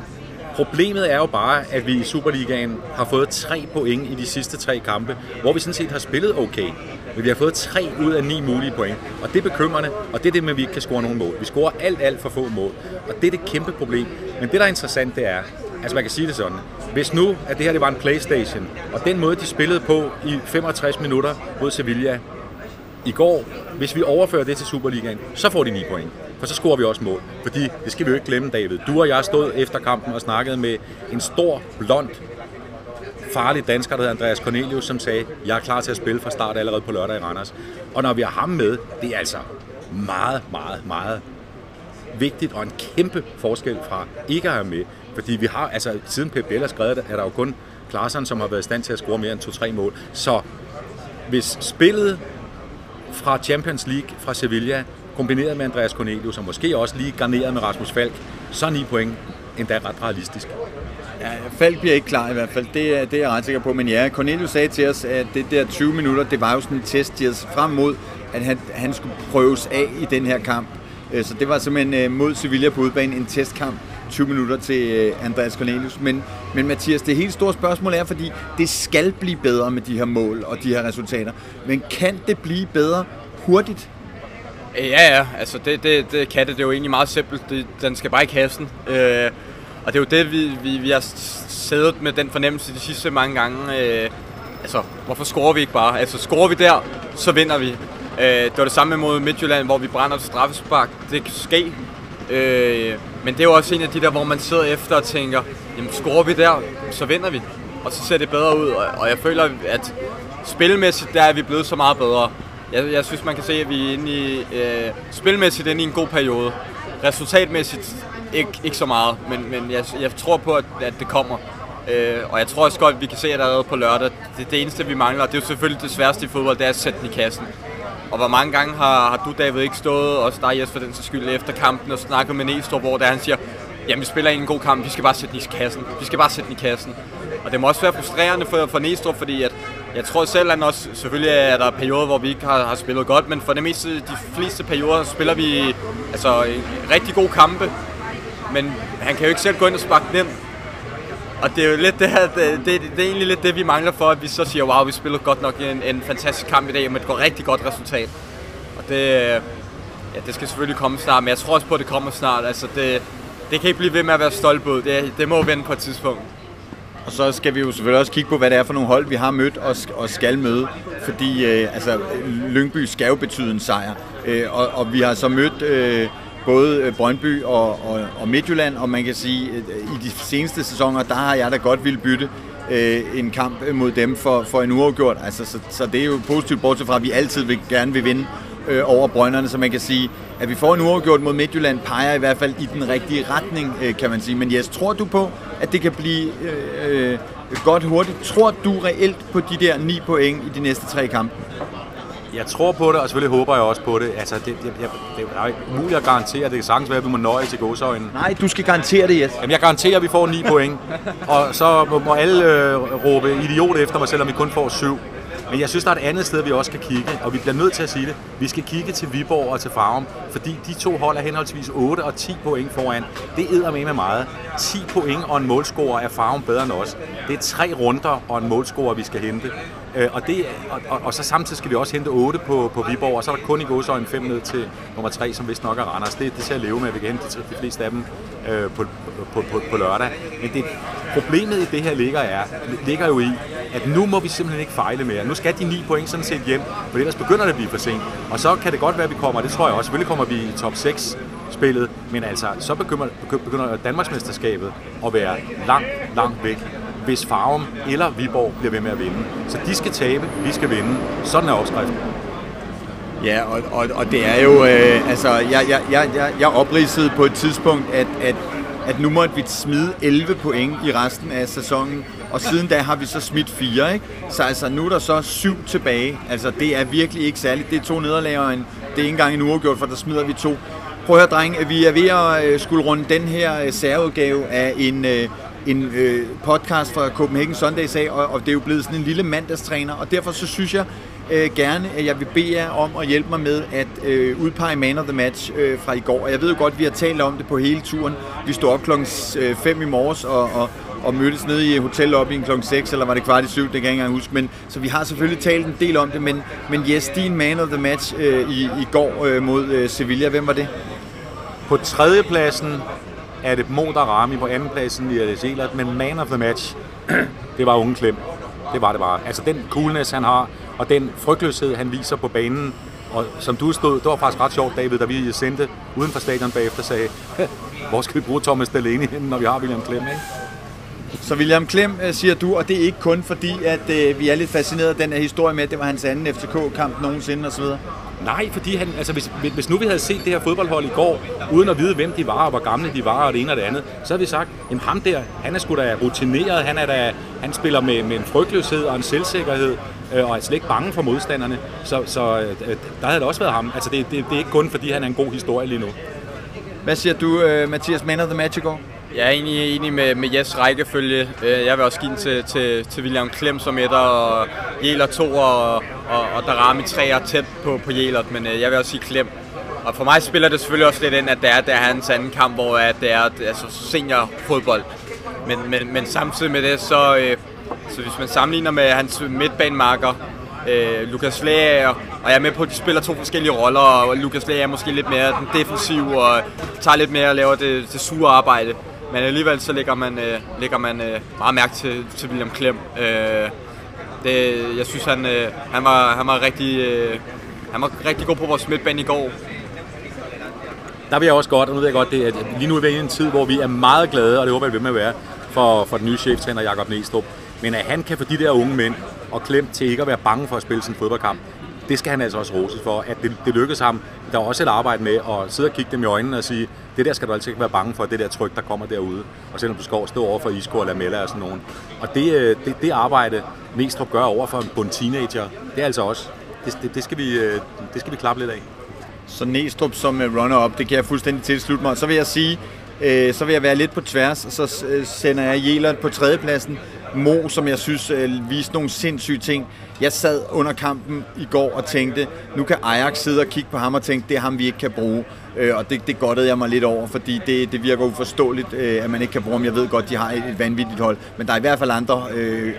Problemet er jo bare, at vi i Superligaen har fået tre point i de sidste tre kampe, hvor vi sådan set har spillet okay. Men vi har fået 3 ud af 9 mulige point. Og det er bekymrende, og det er det med, at vi ikke kan score nogen mål. Vi scorer alt, alt for få mål. Og det er det kæmpe problem. Men det, der er interessant, det er, altså man kan sige det sådan, hvis nu, at det her det var en Playstation, og den måde, de spillede på i 65 minutter mod Sevilla i går, hvis vi overfører det til Superligaen, så får de 9 point for så scorer vi også mål. Fordi, det skal vi jo ikke glemme, David. Du og jeg stod efter kampen og snakkede med en stor, blond, farlig dansker, der hedder Andreas Cornelius, som sagde, jeg er klar til at spille fra start allerede på lørdag i Randers. Og når vi har ham med, det er altså meget, meget, meget vigtigt og en kæmpe forskel fra ikke at have med. Fordi vi har, altså siden Pep Biel har skrevet det, er der jo kun Klaarsson, som har været i stand til at score mere end 2-3 mål. Så hvis spillet fra Champions League fra Sevilla kombineret med Andreas Cornelius, og måske også lige garneret med Rasmus Falk, så er 9 point endda ret realistisk. Ja, Falk bliver ikke klar i hvert fald, det er, det er jeg ret sikker på. Men ja, Cornelius sagde til os, at det der 20 minutter, det var jo sådan en test, de havde frem mod, at han, han skulle prøves af i den her kamp. Øh, så det var simpelthen øh, mod Sevilla på udbanen en testkamp. 20 minutter til øh, Andreas Cornelius. Men, men Mathias, det helt store spørgsmål er, fordi det skal blive bedre med de her mål og de her resultater. Men kan det blive bedre hurtigt? Ja, ja, altså det, det, det kan det. Det er jo egentlig meget simpelt. Det, den skal bare i kassen. Øh, og det er jo det, vi, vi, vi har siddet med den fornemmelse de sidste mange gange. Øh, altså, hvorfor scorer vi ikke bare? Altså, scorer vi der, så vinder vi. Øh, det var det samme mod Midtjylland, hvor vi brænder til straffespark. Det kan ske. Øh, men det er jo også en af de der, hvor man sidder efter og tænker, jamen scorer vi der, så vinder vi. Og så ser det bedre ud. Og, og jeg føler, at spilmæssigt, der er vi blevet så meget bedre. Jeg, jeg synes, man kan se, at vi er inde i, øh, spilmæssigt inde i en god periode. Resultatmæssigt ikke, ikke så meget, men, men jeg, jeg tror på, at, at det kommer. Øh, og jeg tror også godt, at vi kan se, at allerede på lørdag, det, det eneste, vi mangler, det er jo selvfølgelig det sværeste i fodbold, det er at sætte den i kassen. Og hvor mange gange har, har du, David, ikke stået, og dig, Jes, for den skyld, efter kampen og snakket med Næstrup, hvor der han siger, jamen vi spiller en god kamp, vi skal bare sætte den i kassen. Vi skal bare sætte den i kassen. Og det må også være frustrerende for, for Næstrup, fordi at jeg tror selv, at også, selvfølgelig er der perioder, hvor vi ikke har, har spillet godt, men for det meste, de fleste perioder spiller vi altså, rigtig gode kampe. Men han kan jo ikke selv gå ind og sparke den ind. Og det er jo lidt det her, det, det, det, er egentlig lidt det, vi mangler for, at vi så siger, wow, vi spiller godt nok en, en fantastisk kamp i dag, med et rigtig godt resultat. Og det, ja, det skal selvfølgelig komme snart, men jeg tror også på, at det kommer snart. Altså, det, det kan ikke blive ved med at være stolt. Det, det må vende på et tidspunkt. Og så skal vi jo selvfølgelig også kigge på, hvad det er for nogle hold, vi har mødt og, og skal møde. Fordi øh, altså, Lyngby skal jo betyde en sejr. Øh, og, og vi har så mødt øh, både øh, Brøndby og, og, og Midtjylland, og man kan sige, at i de seneste sæsoner, der har jeg da godt ville bytte øh, en kamp mod dem for, for en uafgjort. Altså, så, så det er jo positivt, bortset fra, at vi altid vil, gerne vil vinde øh, over Brønderne, så man kan sige, at vi får en uafgjort mod Midtjylland, peger i hvert fald i den rigtige retning, øh, kan man sige. Men Jes, tror du på, at det kan blive øh, øh, godt hurtigt? Tror du reelt på de der ni point i de næste tre kampe? Jeg tror på det, og selvfølgelig håber jeg også på det. Altså, det, det, det, det er ikke muligt at garantere, det kan sagtens være, at vi må nøje til godsøjne. Nej, du skal garantere det, Jes. Jamen, jeg garanterer, at vi får 9 point. Og så må, må alle øh, råbe idiot efter mig, selvom vi kun får 7. Men jeg synes, der er et andet sted, vi også skal kigge, og vi bliver nødt til at sige det. Vi skal kigge til Viborg og til Farum, fordi de to hold er henholdsvis 8 og 10 point foran. Det æder med med meget. 10 point og en målscorer er Farum bedre end os. Det er tre runder og en målscorer, vi skal hente. Øh, og, det, og, og, og, så samtidig skal vi også hente 8 på, på Viborg, og så er der kun i gåsøjne 5 ned til nummer 3, som vist nok er Randers. Det, det ser jeg leve med, at vi kan hente de fleste af dem øh, på, på, på, på lørdag. Men det, problemet i det her ligger, er, ligger jo i, at nu må vi simpelthen ikke fejle mere. Nu skal de 9 point sådan set hjem, for ellers begynder det at blive for sent. Og så kan det godt være, at vi kommer, det tror jeg også, selvfølgelig kommer vi i top 6 spillet, men altså, så begynder, begynder Danmarksmesterskabet at være langt, langt væk hvis Farum eller Viborg bliver ved med at vinde. Så de skal tabe, vi skal vinde. Sådan er opskriften. Ja, og, og, og det er jo, øh, altså, jeg, jeg, jeg, jeg opridsede på et tidspunkt, at, at at nu måtte vi smide 11 point i resten af sæsonen, og siden da har vi så smidt 4, ikke? Så altså, nu er der så syv tilbage. Altså, det er virkelig ikke særligt. Det er to nederlag, og en, det er ikke engang en uafgjort, for der smider vi to. Prøv at høre, dreng, vi er ved at øh, skulle runde den her øh, særudgave af en, øh, en øh, podcast fra Copenhagen Sundays af, og, og det er jo blevet sådan en lille mandagstræner, og derfor så synes jeg øh, gerne, at jeg vil bede jer om at hjælpe mig med at øh, udpege man of the match øh, fra i går. Og jeg ved jo godt, at vi har talt om det på hele turen. Vi stod op klokken øh, 5 i morges og, og, og mødtes nede i hotellobbyen klokken 6, eller var det kvart i 7, det kan jeg ikke engang huske. Men, så vi har selvfølgelig talt en del om det, men, men yes, din man of the match øh, i, i går øh, mod øh, Sevilla, hvem var det? På tredjepladsen er det Mo Rami på andenpladsen i Zealand, men man of the match, det var unge Klem. Det var det bare. Altså den coolness, han har, og den frygtløshed, han viser på banen, og som du stod, det var faktisk ret sjovt, David, da vi sendte uden for stadion bagefter, sagde, hvor skal vi bruge Thomas Delaney hen, når vi har William Klem, ikke? Så William Klem, øh, siger du, og det er ikke kun fordi, at øh, vi er lidt fascineret af den her historie med, at det var hans anden FCK-kamp nogensinde osv.? Nej, fordi han, altså hvis, hvis nu vi havde set det her fodboldhold i går, uden at vide, hvem de var, og hvor gamle de var, og det ene og det andet, så havde vi sagt, at ham der, han er sgu da rutineret, han, er da, han spiller med, med en frygtløshed og en selvsikkerhed, øh, og er slet ikke bange for modstanderne. Så, så øh, der havde det også været ham. Altså det, det, det er ikke kun, fordi han er en god historie lige nu. Hvad siger du, øh, Mathias, man of the match i går? Jeg er egentlig enig med, med Jes rækkefølge. Øh, jeg vil også give den til, til, til William Klem som etter, og Jæler 2 og, og, og Darami 3 er tæt på, på Jælert, men øh, jeg vil også sige Klem. Og for mig spiller det selvfølgelig også lidt ind, at det er, det er hans anden kamp, hvor at det er altså senior fodbold. Men, men, men samtidig med det, så, øh, så hvis man sammenligner med hans midtbanemarker, øh, Lukas Lager, og jeg er med på, at de spiller to forskellige roller, og Lukas Lager er måske lidt mere den defensive, og tager lidt mere og laver det, det sure arbejde. Men alligevel så lægger man, øh, lægger man øh, meget mærke til, til William Klem. Øh, det, jeg synes, han, øh, han, var, han, var rigtig, øh, han var rigtig god på vores midtbane i går. Der vil jeg også godt, og nu ved jeg godt, det, at lige nu er vi i en tid, hvor vi er meget glade, og det håber jeg, vi med at være, for, for den nye cheftræner Jakob Næstrup. Men at han kan få de der unge mænd og klem til ikke at være bange for at spille sin fodboldkamp, det skal han altså også roses for, at det, det lykkedes ham. Der er også et arbejde med at sidde og kigge dem i øjnene og sige, det der skal du altså ikke være bange for, det der tryk, der kommer derude. Og selvom du skal stå over for Isco og Lamella og sådan nogen. Og det, øh, det, det arbejde, Mestrup gør over for en bund teenager, det er altså også, det, det, det, skal vi, øh, det skal vi klappe lidt af. Så Næstrup som øh, runner-up, det kan jeg fuldstændig tilslutte mig. Så vil jeg sige, øh, så vil jeg være lidt på tværs, og så sender jeg Jelert på tredjepladsen. Mo, som jeg synes øh, viste nogle sindssyge ting. Jeg sad under kampen i går og tænkte, nu kan Ajax sidde og kigge på ham og tænke, det er ham, vi ikke kan bruge. Øh, og det, det godtede jeg mig lidt over, fordi det, det virker uforståeligt, øh, at man ikke kan bruge dem. Jeg ved godt, de har et, et vanvittigt hold, men der er i hvert fald andre øh,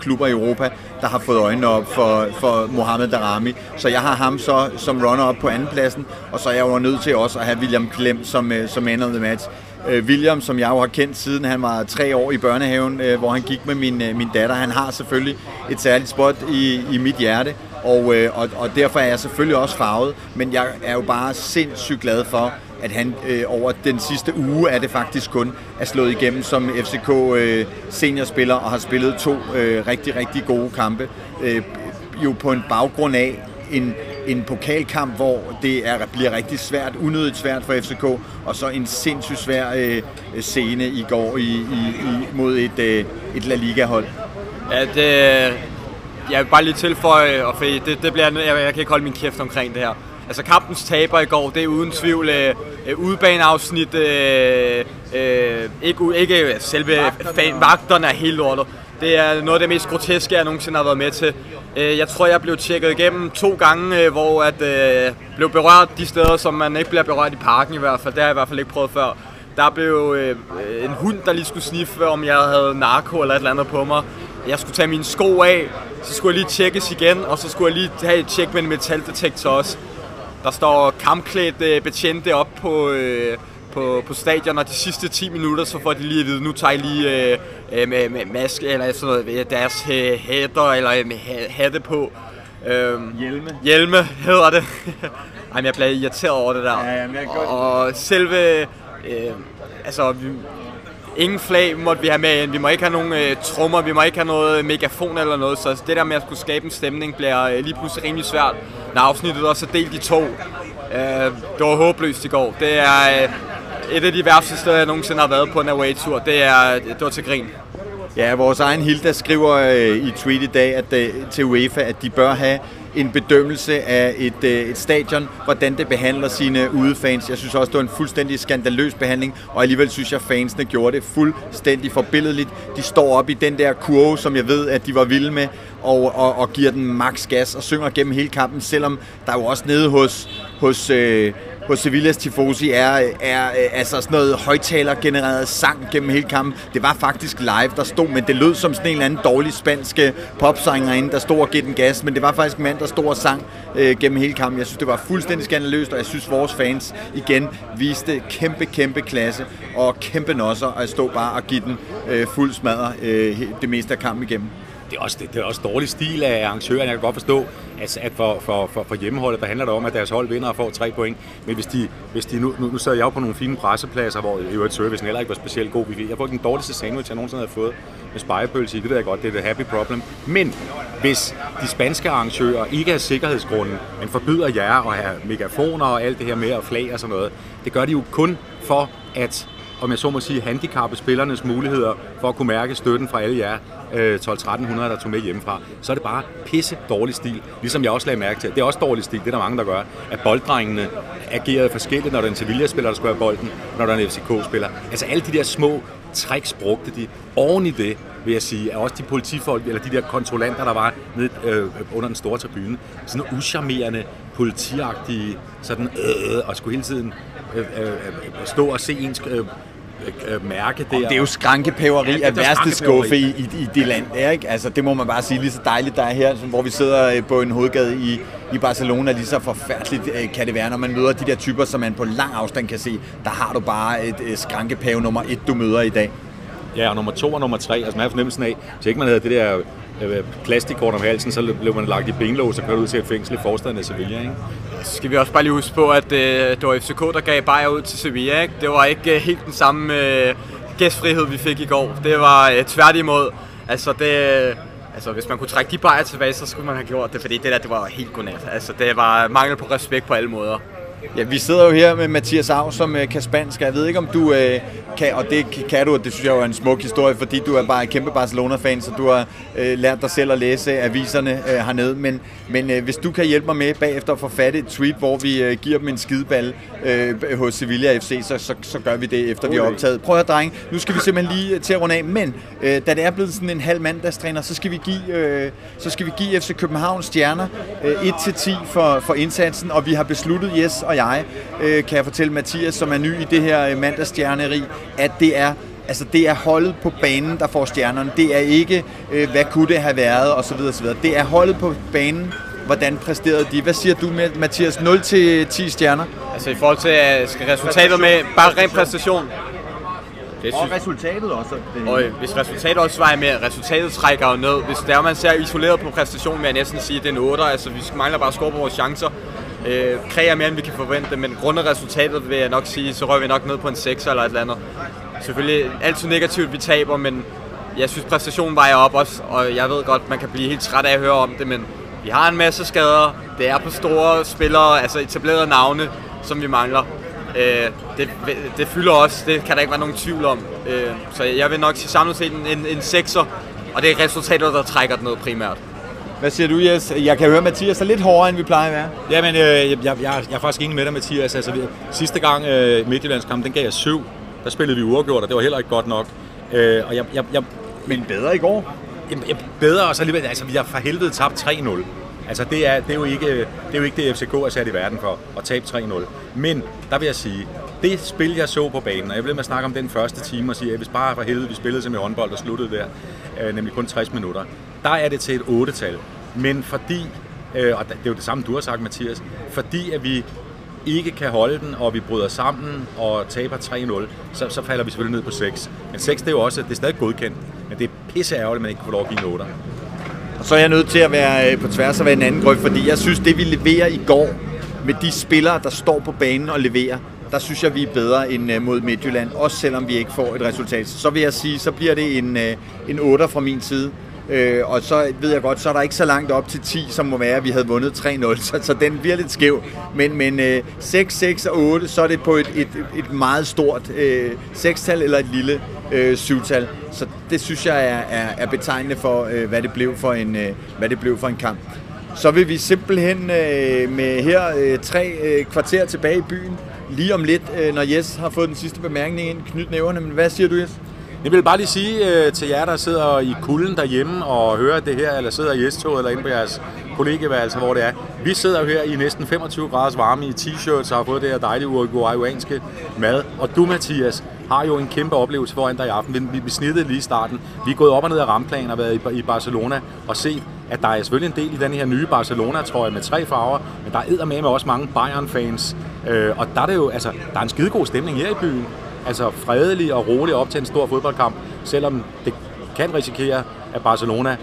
klubber i Europa, der har fået øjnene op for, for Mohamed Darami. Så jeg har ham så som runner-up på andenpladsen, og så er jeg jo nødt til også at have William Klem som, øh, som man of the match. Øh, William, som jeg jo har kendt siden han var tre år i børnehaven, øh, hvor han gik med min, øh, min datter. Han har selvfølgelig et særligt spot i, i mit hjerte, og, øh, og, og derfor er jeg selvfølgelig også farvet, men jeg er jo bare sindssygt glad for, at han øh, over den sidste uge er det faktisk kun er slået igennem som FCK øh, seniorspiller og har spillet to øh, rigtig, rigtig gode kampe. Øh, jo på en baggrund af en, en pokalkamp, hvor det er, bliver rigtig svært, unødigt svært for FCK, og så en sindssygt svær øh, scene i går i, i, i, mod et, øh, et La Liga-hold. Ja, det, øh, jeg vil bare lige tilføje, og det, det bliver, jeg, jeg kan ikke holde min kæft omkring det her. Altså kampens taber i går, det er uden tvivl øh, øh udbaneafsnit, øh, øh, ikke, ikke selve fan, vagterne er helt lortet. Det er noget af det mest groteske, jeg nogensinde har været med til. Øh, jeg tror, jeg blev tjekket igennem to gange, øh, hvor at øh, blev berørt de steder, som man ikke bliver berørt i parken i hvert fald. Det har jeg i hvert fald ikke prøvet før. Der blev øh, en hund, der lige skulle sniffe, om jeg havde narko eller et eller andet på mig. Jeg skulle tage mine sko af, så skulle jeg lige tjekkes igen, og så skulle jeg lige have et tjek med en metaldetektor også. Der står kampklædt øh, betjente op på, øh, på, på stadion, og de sidste 10 minutter, så får de lige at vide, nu tager I lige øh, øh, med, med maske eller sådan noget, deres hætter eller øh, hatte på. Øhm, hjelme. Hjelme hedder det. Ej, jeg bliver irriteret over det der. Ja, jamen, jeg og, og selve, øh, altså, vi, ingen flag måtte vi have med ind. Vi må ikke have nogen øh, trommer, vi må ikke have noget megafon eller noget. Så det der med at skulle skabe en stemning bliver øh, lige pludselig rimelig svært, når afsnittet også er delt i to. Øh, det var håbløst i går. Det er, øh, et af de værste steder, jeg nogensinde har været på en away-tur. Det, er, det var til grin. Ja, vores egen Hilda skriver øh, i tweet i dag at, øh, til UEFA, at de bør have en bedømmelse af et, øh, et stadion, hvordan det behandler sine udefans. Jeg synes også, det var en fuldstændig skandaløs behandling, og alligevel synes jeg, fansene gjorde det fuldstændig forbilledeligt. De står op i den der kurve, som jeg ved, at de var vilde med, og, og, og giver den maks gas og synger gennem hele kampen, selvom der jo også nede hos, hos øh, på Sevillas Tifosi er, er øh, altså sådan noget højtalergenereret sang gennem hele kampen. Det var faktisk live, der stod, men det lød som sådan en eller anden dårlig spanske øh, popsanger inde, der stod og gav den gas, men det var faktisk en mand, der stod og sang øh, gennem hele kampen. Jeg synes, det var fuldstændig skandaløst, og jeg synes, vores fans igen viste kæmpe, kæmpe klasse og kæmpe nosser at stå bare og give den øh, fuld smadre øh, det meste af kampen igennem det er, også, det, det er også dårlig stil af arrangøren. Jeg kan godt forstå, at, at for, for, for, for hjemmeholdet, der handler det om, at deres hold vinder og får tre point. Men hvis de, hvis de nu, nu, nu sidder jeg jo på nogle fine pressepladser, hvor i øvrigt servicen heller ikke var specielt god. Jeg får den dårligste sandwich, jeg nogensinde har fået med spejepølse i. Det ved jeg godt, det er et happy problem. Men hvis de spanske arrangører ikke er sikkerhedsgrunden, men forbyder jer at have megafoner og alt det her med og flag og sådan noget, det gør de jo kun for at om jeg så må sige, handicappe spillernes muligheder for at kunne mærke støtten fra alle jer øh, 12-1300, der tog med hjemmefra, så er det bare pisse dårlig stil. Ligesom jeg også lagde mærke til, det er også dårlig stil, det er der mange, der gør, at bolddrengene agerede forskelligt, når der er en Sevilla-spiller, der skulle have bolden, når der er en FCK-spiller. Altså alle de der små tricks brugte de. Oven i det, vil jeg sige, er også de politifolk, eller de der kontrollanter, der var nede øh, under den store tribune, sådan nogle uscharmerende, politiagtige, sådan øh, øh, og skulle hele tiden øh, øh, stå og se ens øh, øh, mærke der. Og det er jo skrankepæveri ja, af værste skuffe i, i, i det land. Ja, ikke? Altså, det må man bare sige lige så dejligt, der er her, hvor vi sidder øh, på en hovedgade i, i Barcelona. Lige så forfærdeligt øh, kan det være, når man møder de der typer, som man på lang afstand kan se. Der har du bare et, et skrankepæve nummer et, du møder i dag. Ja, og nummer to og nummer tre. Altså man har fornemmelsen af, hvis ikke man havde det der øh, øh plastikkort om halsen, så blev man lagt i benlås og kørt ud til et fængsel i forstaden af Sevilla. Ikke? Så skal vi også bare lige huske på, at øh, det var FCK, der gav Bayer ud til Sevilla. Ikke? Det var ikke øh, helt den samme øh, gæstfrihed, vi fik i går. Det var øh, tværtimod. Altså, det, øh, altså, hvis man kunne trække de Bayer tilbage, så skulle man have gjort det, fordi det der, det var helt godnat. Altså, det var mangel på respekt på alle måder. Ja, vi sidder jo her med Mathias Av, som øh, kan spansk. Jeg ved ikke, om du øh, kan, og det kan du, og det synes jeg jo er en smuk historie, fordi du er bare en kæmpe Barcelona-fan, så du har øh, lært dig selv at læse aviserne øh, hernede. Men, men øh, hvis du kan hjælpe mig med bagefter at få fat i et tweet, hvor vi øh, giver dem en skideball øh, hos Sevilla FC, så, så, så gør vi det, efter okay. vi har optaget. Prøv at drenge, nu skal vi simpelthen lige øh, til at runde af, men øh, da det er blevet sådan en halv mandagstræner, så skal vi give, øh, så skal vi give FC København stjerner øh, 1-10 for, for indsatsen, og vi har besluttet, Jes og jeg, øh, kan jeg fortælle Mathias, som er ny i det her øh, mandagsstjerneri, at det er Altså det er holdet på banen, der får stjernerne. Det er ikke, øh, hvad kunne det have været, osv. osv. Det er holdet på banen, hvordan præsterede de. Hvad siger du, med Mathias? 0 til 10 stjerner? Altså i forhold til uh, skal resultatet med bare ren præstation? Det synes... Og resultatet også. Det... Og hvis resultatet også vejer med, resultatet trækker jo ned. Hvis der man ser isoleret på præstationen, vil jeg næsten sige, at det er en 8. Altså vi mangler bare at score på vores chancer øh, kræger mere, end vi kan forvente, men grundet resultatet vil jeg nok sige, så rører vi nok ned på en 6 eller et eller andet. Selvfølgelig altid negativt, vi taber, men jeg synes præstationen vejer op også, og jeg ved godt, man kan blive helt træt af at høre om det, men vi har en masse skader. Det er på store spillere, altså etablerede navne, som vi mangler. Øh, det, det fylder også, det kan der ikke være nogen tvivl om. Øh, så jeg vil nok sige samlet set en, en, en 6'er, og det er resultater, der trækker det ned primært. Hvad siger du, Jes? Jeg kan høre, Mathias er lidt hårdere, end vi plejer at være. Jamen, øh, jeg, jeg, jeg, er faktisk enig med dig, Mathias. Altså, sidste gang øh, Midtjyllandskamp, den gav jeg syv. Der spillede vi uafgjort, og det var heller ikke godt nok. Øh, og jeg, jeg, jeg, Men bedre i går? Jamen, jeg, bedre, og så alligevel, altså, vi har for helvede tabt 3-0. Altså, det er, det, er jo ikke, det er jo ikke det, FCK er sat i verden for, at tabe 3-0. Men, der vil jeg sige, det spil, jeg så på banen, og jeg vil med at snakke om den første time og sige, at hvis bare for helvede, vi spillede som i håndbold og sluttede der, øh, nemlig kun 60 minutter, der er det til et 8-tal men fordi, øh, og det er jo det samme, du har sagt, Mathias, fordi at vi ikke kan holde den, og vi bryder sammen og taber 3-0, så, så falder vi selvfølgelig ned på 6. Men 6 det er jo også, det er stadig godkendt, men det er pisse ærgerligt, at man ikke kan få lov at give en 8. Og så er jeg nødt til at være øh, på tværs af en anden grøft, fordi jeg synes, det vi leverer i går med de spillere, der står på banen og leverer, der synes jeg, vi er bedre end øh, mod Midtjylland, også selvom vi ikke får et resultat. Så vil jeg sige, så bliver det en, øh, en 8 fra min side. Øh, og så ved jeg godt, så er der ikke så langt op til 10, som må være, at vi havde vundet 3-0, så, så den bliver lidt skæv. Men, men øh, 6, 6 og 8, så er det på et, et, et meget stort øh, 6-tal eller et lille øh, 7-tal. Så det synes jeg er, er, er betegnende for, øh, hvad, det blev for en, øh, hvad det blev for en kamp. Så vil vi simpelthen øh, med her øh, tre øh, kvarter tilbage i byen, lige om lidt, øh, når Jes har fået den sidste bemærkning ind, knyt næverne. Men hvad siger du, Jes? Jeg vil bare lige sige øh, til jer, der sidder i kulden derhjemme og hører det her, eller sidder i S-toget eller inde på jeres kollegeværelse, hvor det er. Vi sidder jo her i næsten 25 graders varme i t-shirts og har fået det her dejlige uruguayanske mad. Og du, Mathias, har jo en kæmpe oplevelse foran dig i aften. Vi, vi snittede lige i starten. Vi er gået op og ned af ramplanen og været i, i Barcelona og set, at der er selvfølgelig en del i den her nye Barcelona-trøje med tre farver, men der er med også mange Bayern-fans. Øh, og der er det jo, altså, der er en skidegod stemning her i byen altså fredelig og rolig op til en stor fodboldkamp, selvom det kan risikere, at Barcelona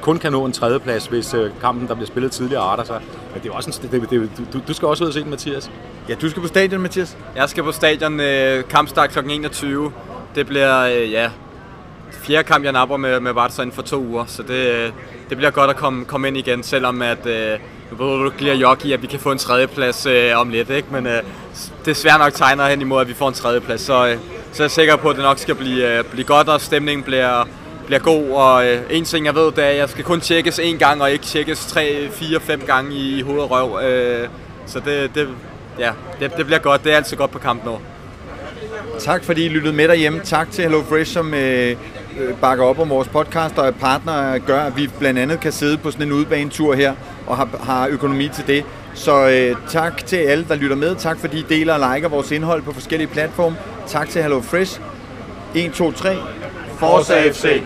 kun kan nå en tredjeplads, hvis øh, kampen, der bliver spillet tidligere, arter sig. Men det er også en, det, det, du, du skal også ud og se den, Mathias. Ja, du skal på stadion, Mathias. Jeg skal på stadion øh, kampstart kl. 21. Det bliver, øh, ja, fjerde kamp, jeg napper med, med Barca inden for to uger, så det, det bliver godt at komme, komme ind igen, selvom at, øh, nu ved du lige jockey, at vi kan få en tredjeplads øh, om lidt, ikke? men øh, det er svært nok tegner hen imod, at vi får en tredjeplads, så, øh, så jeg sikker på, at det nok skal blive, øh, blive godt, og stemningen bliver, bliver god, og øh, en ting jeg ved, det er, at jeg skal kun tjekkes én gang, og ikke tjekkes 3, 4, 5 gange i, i hoved og røv, øh, så det, det, ja, det, det bliver godt, det er altid godt på kampen over. Tak fordi I lyttede med derhjemme. Tak til Hello Fresh, som øh, Øh, bakker op om vores podcast og er partner gør, at vi blandt andet kan sidde på sådan en udbanetur her og har, har økonomi til det. Så øh, tak til alle, der lytter med. Tak fordi I deler og liker vores indhold på forskellige platforme. Tak til HelloFresh. 1, 2, 3. Forza FC!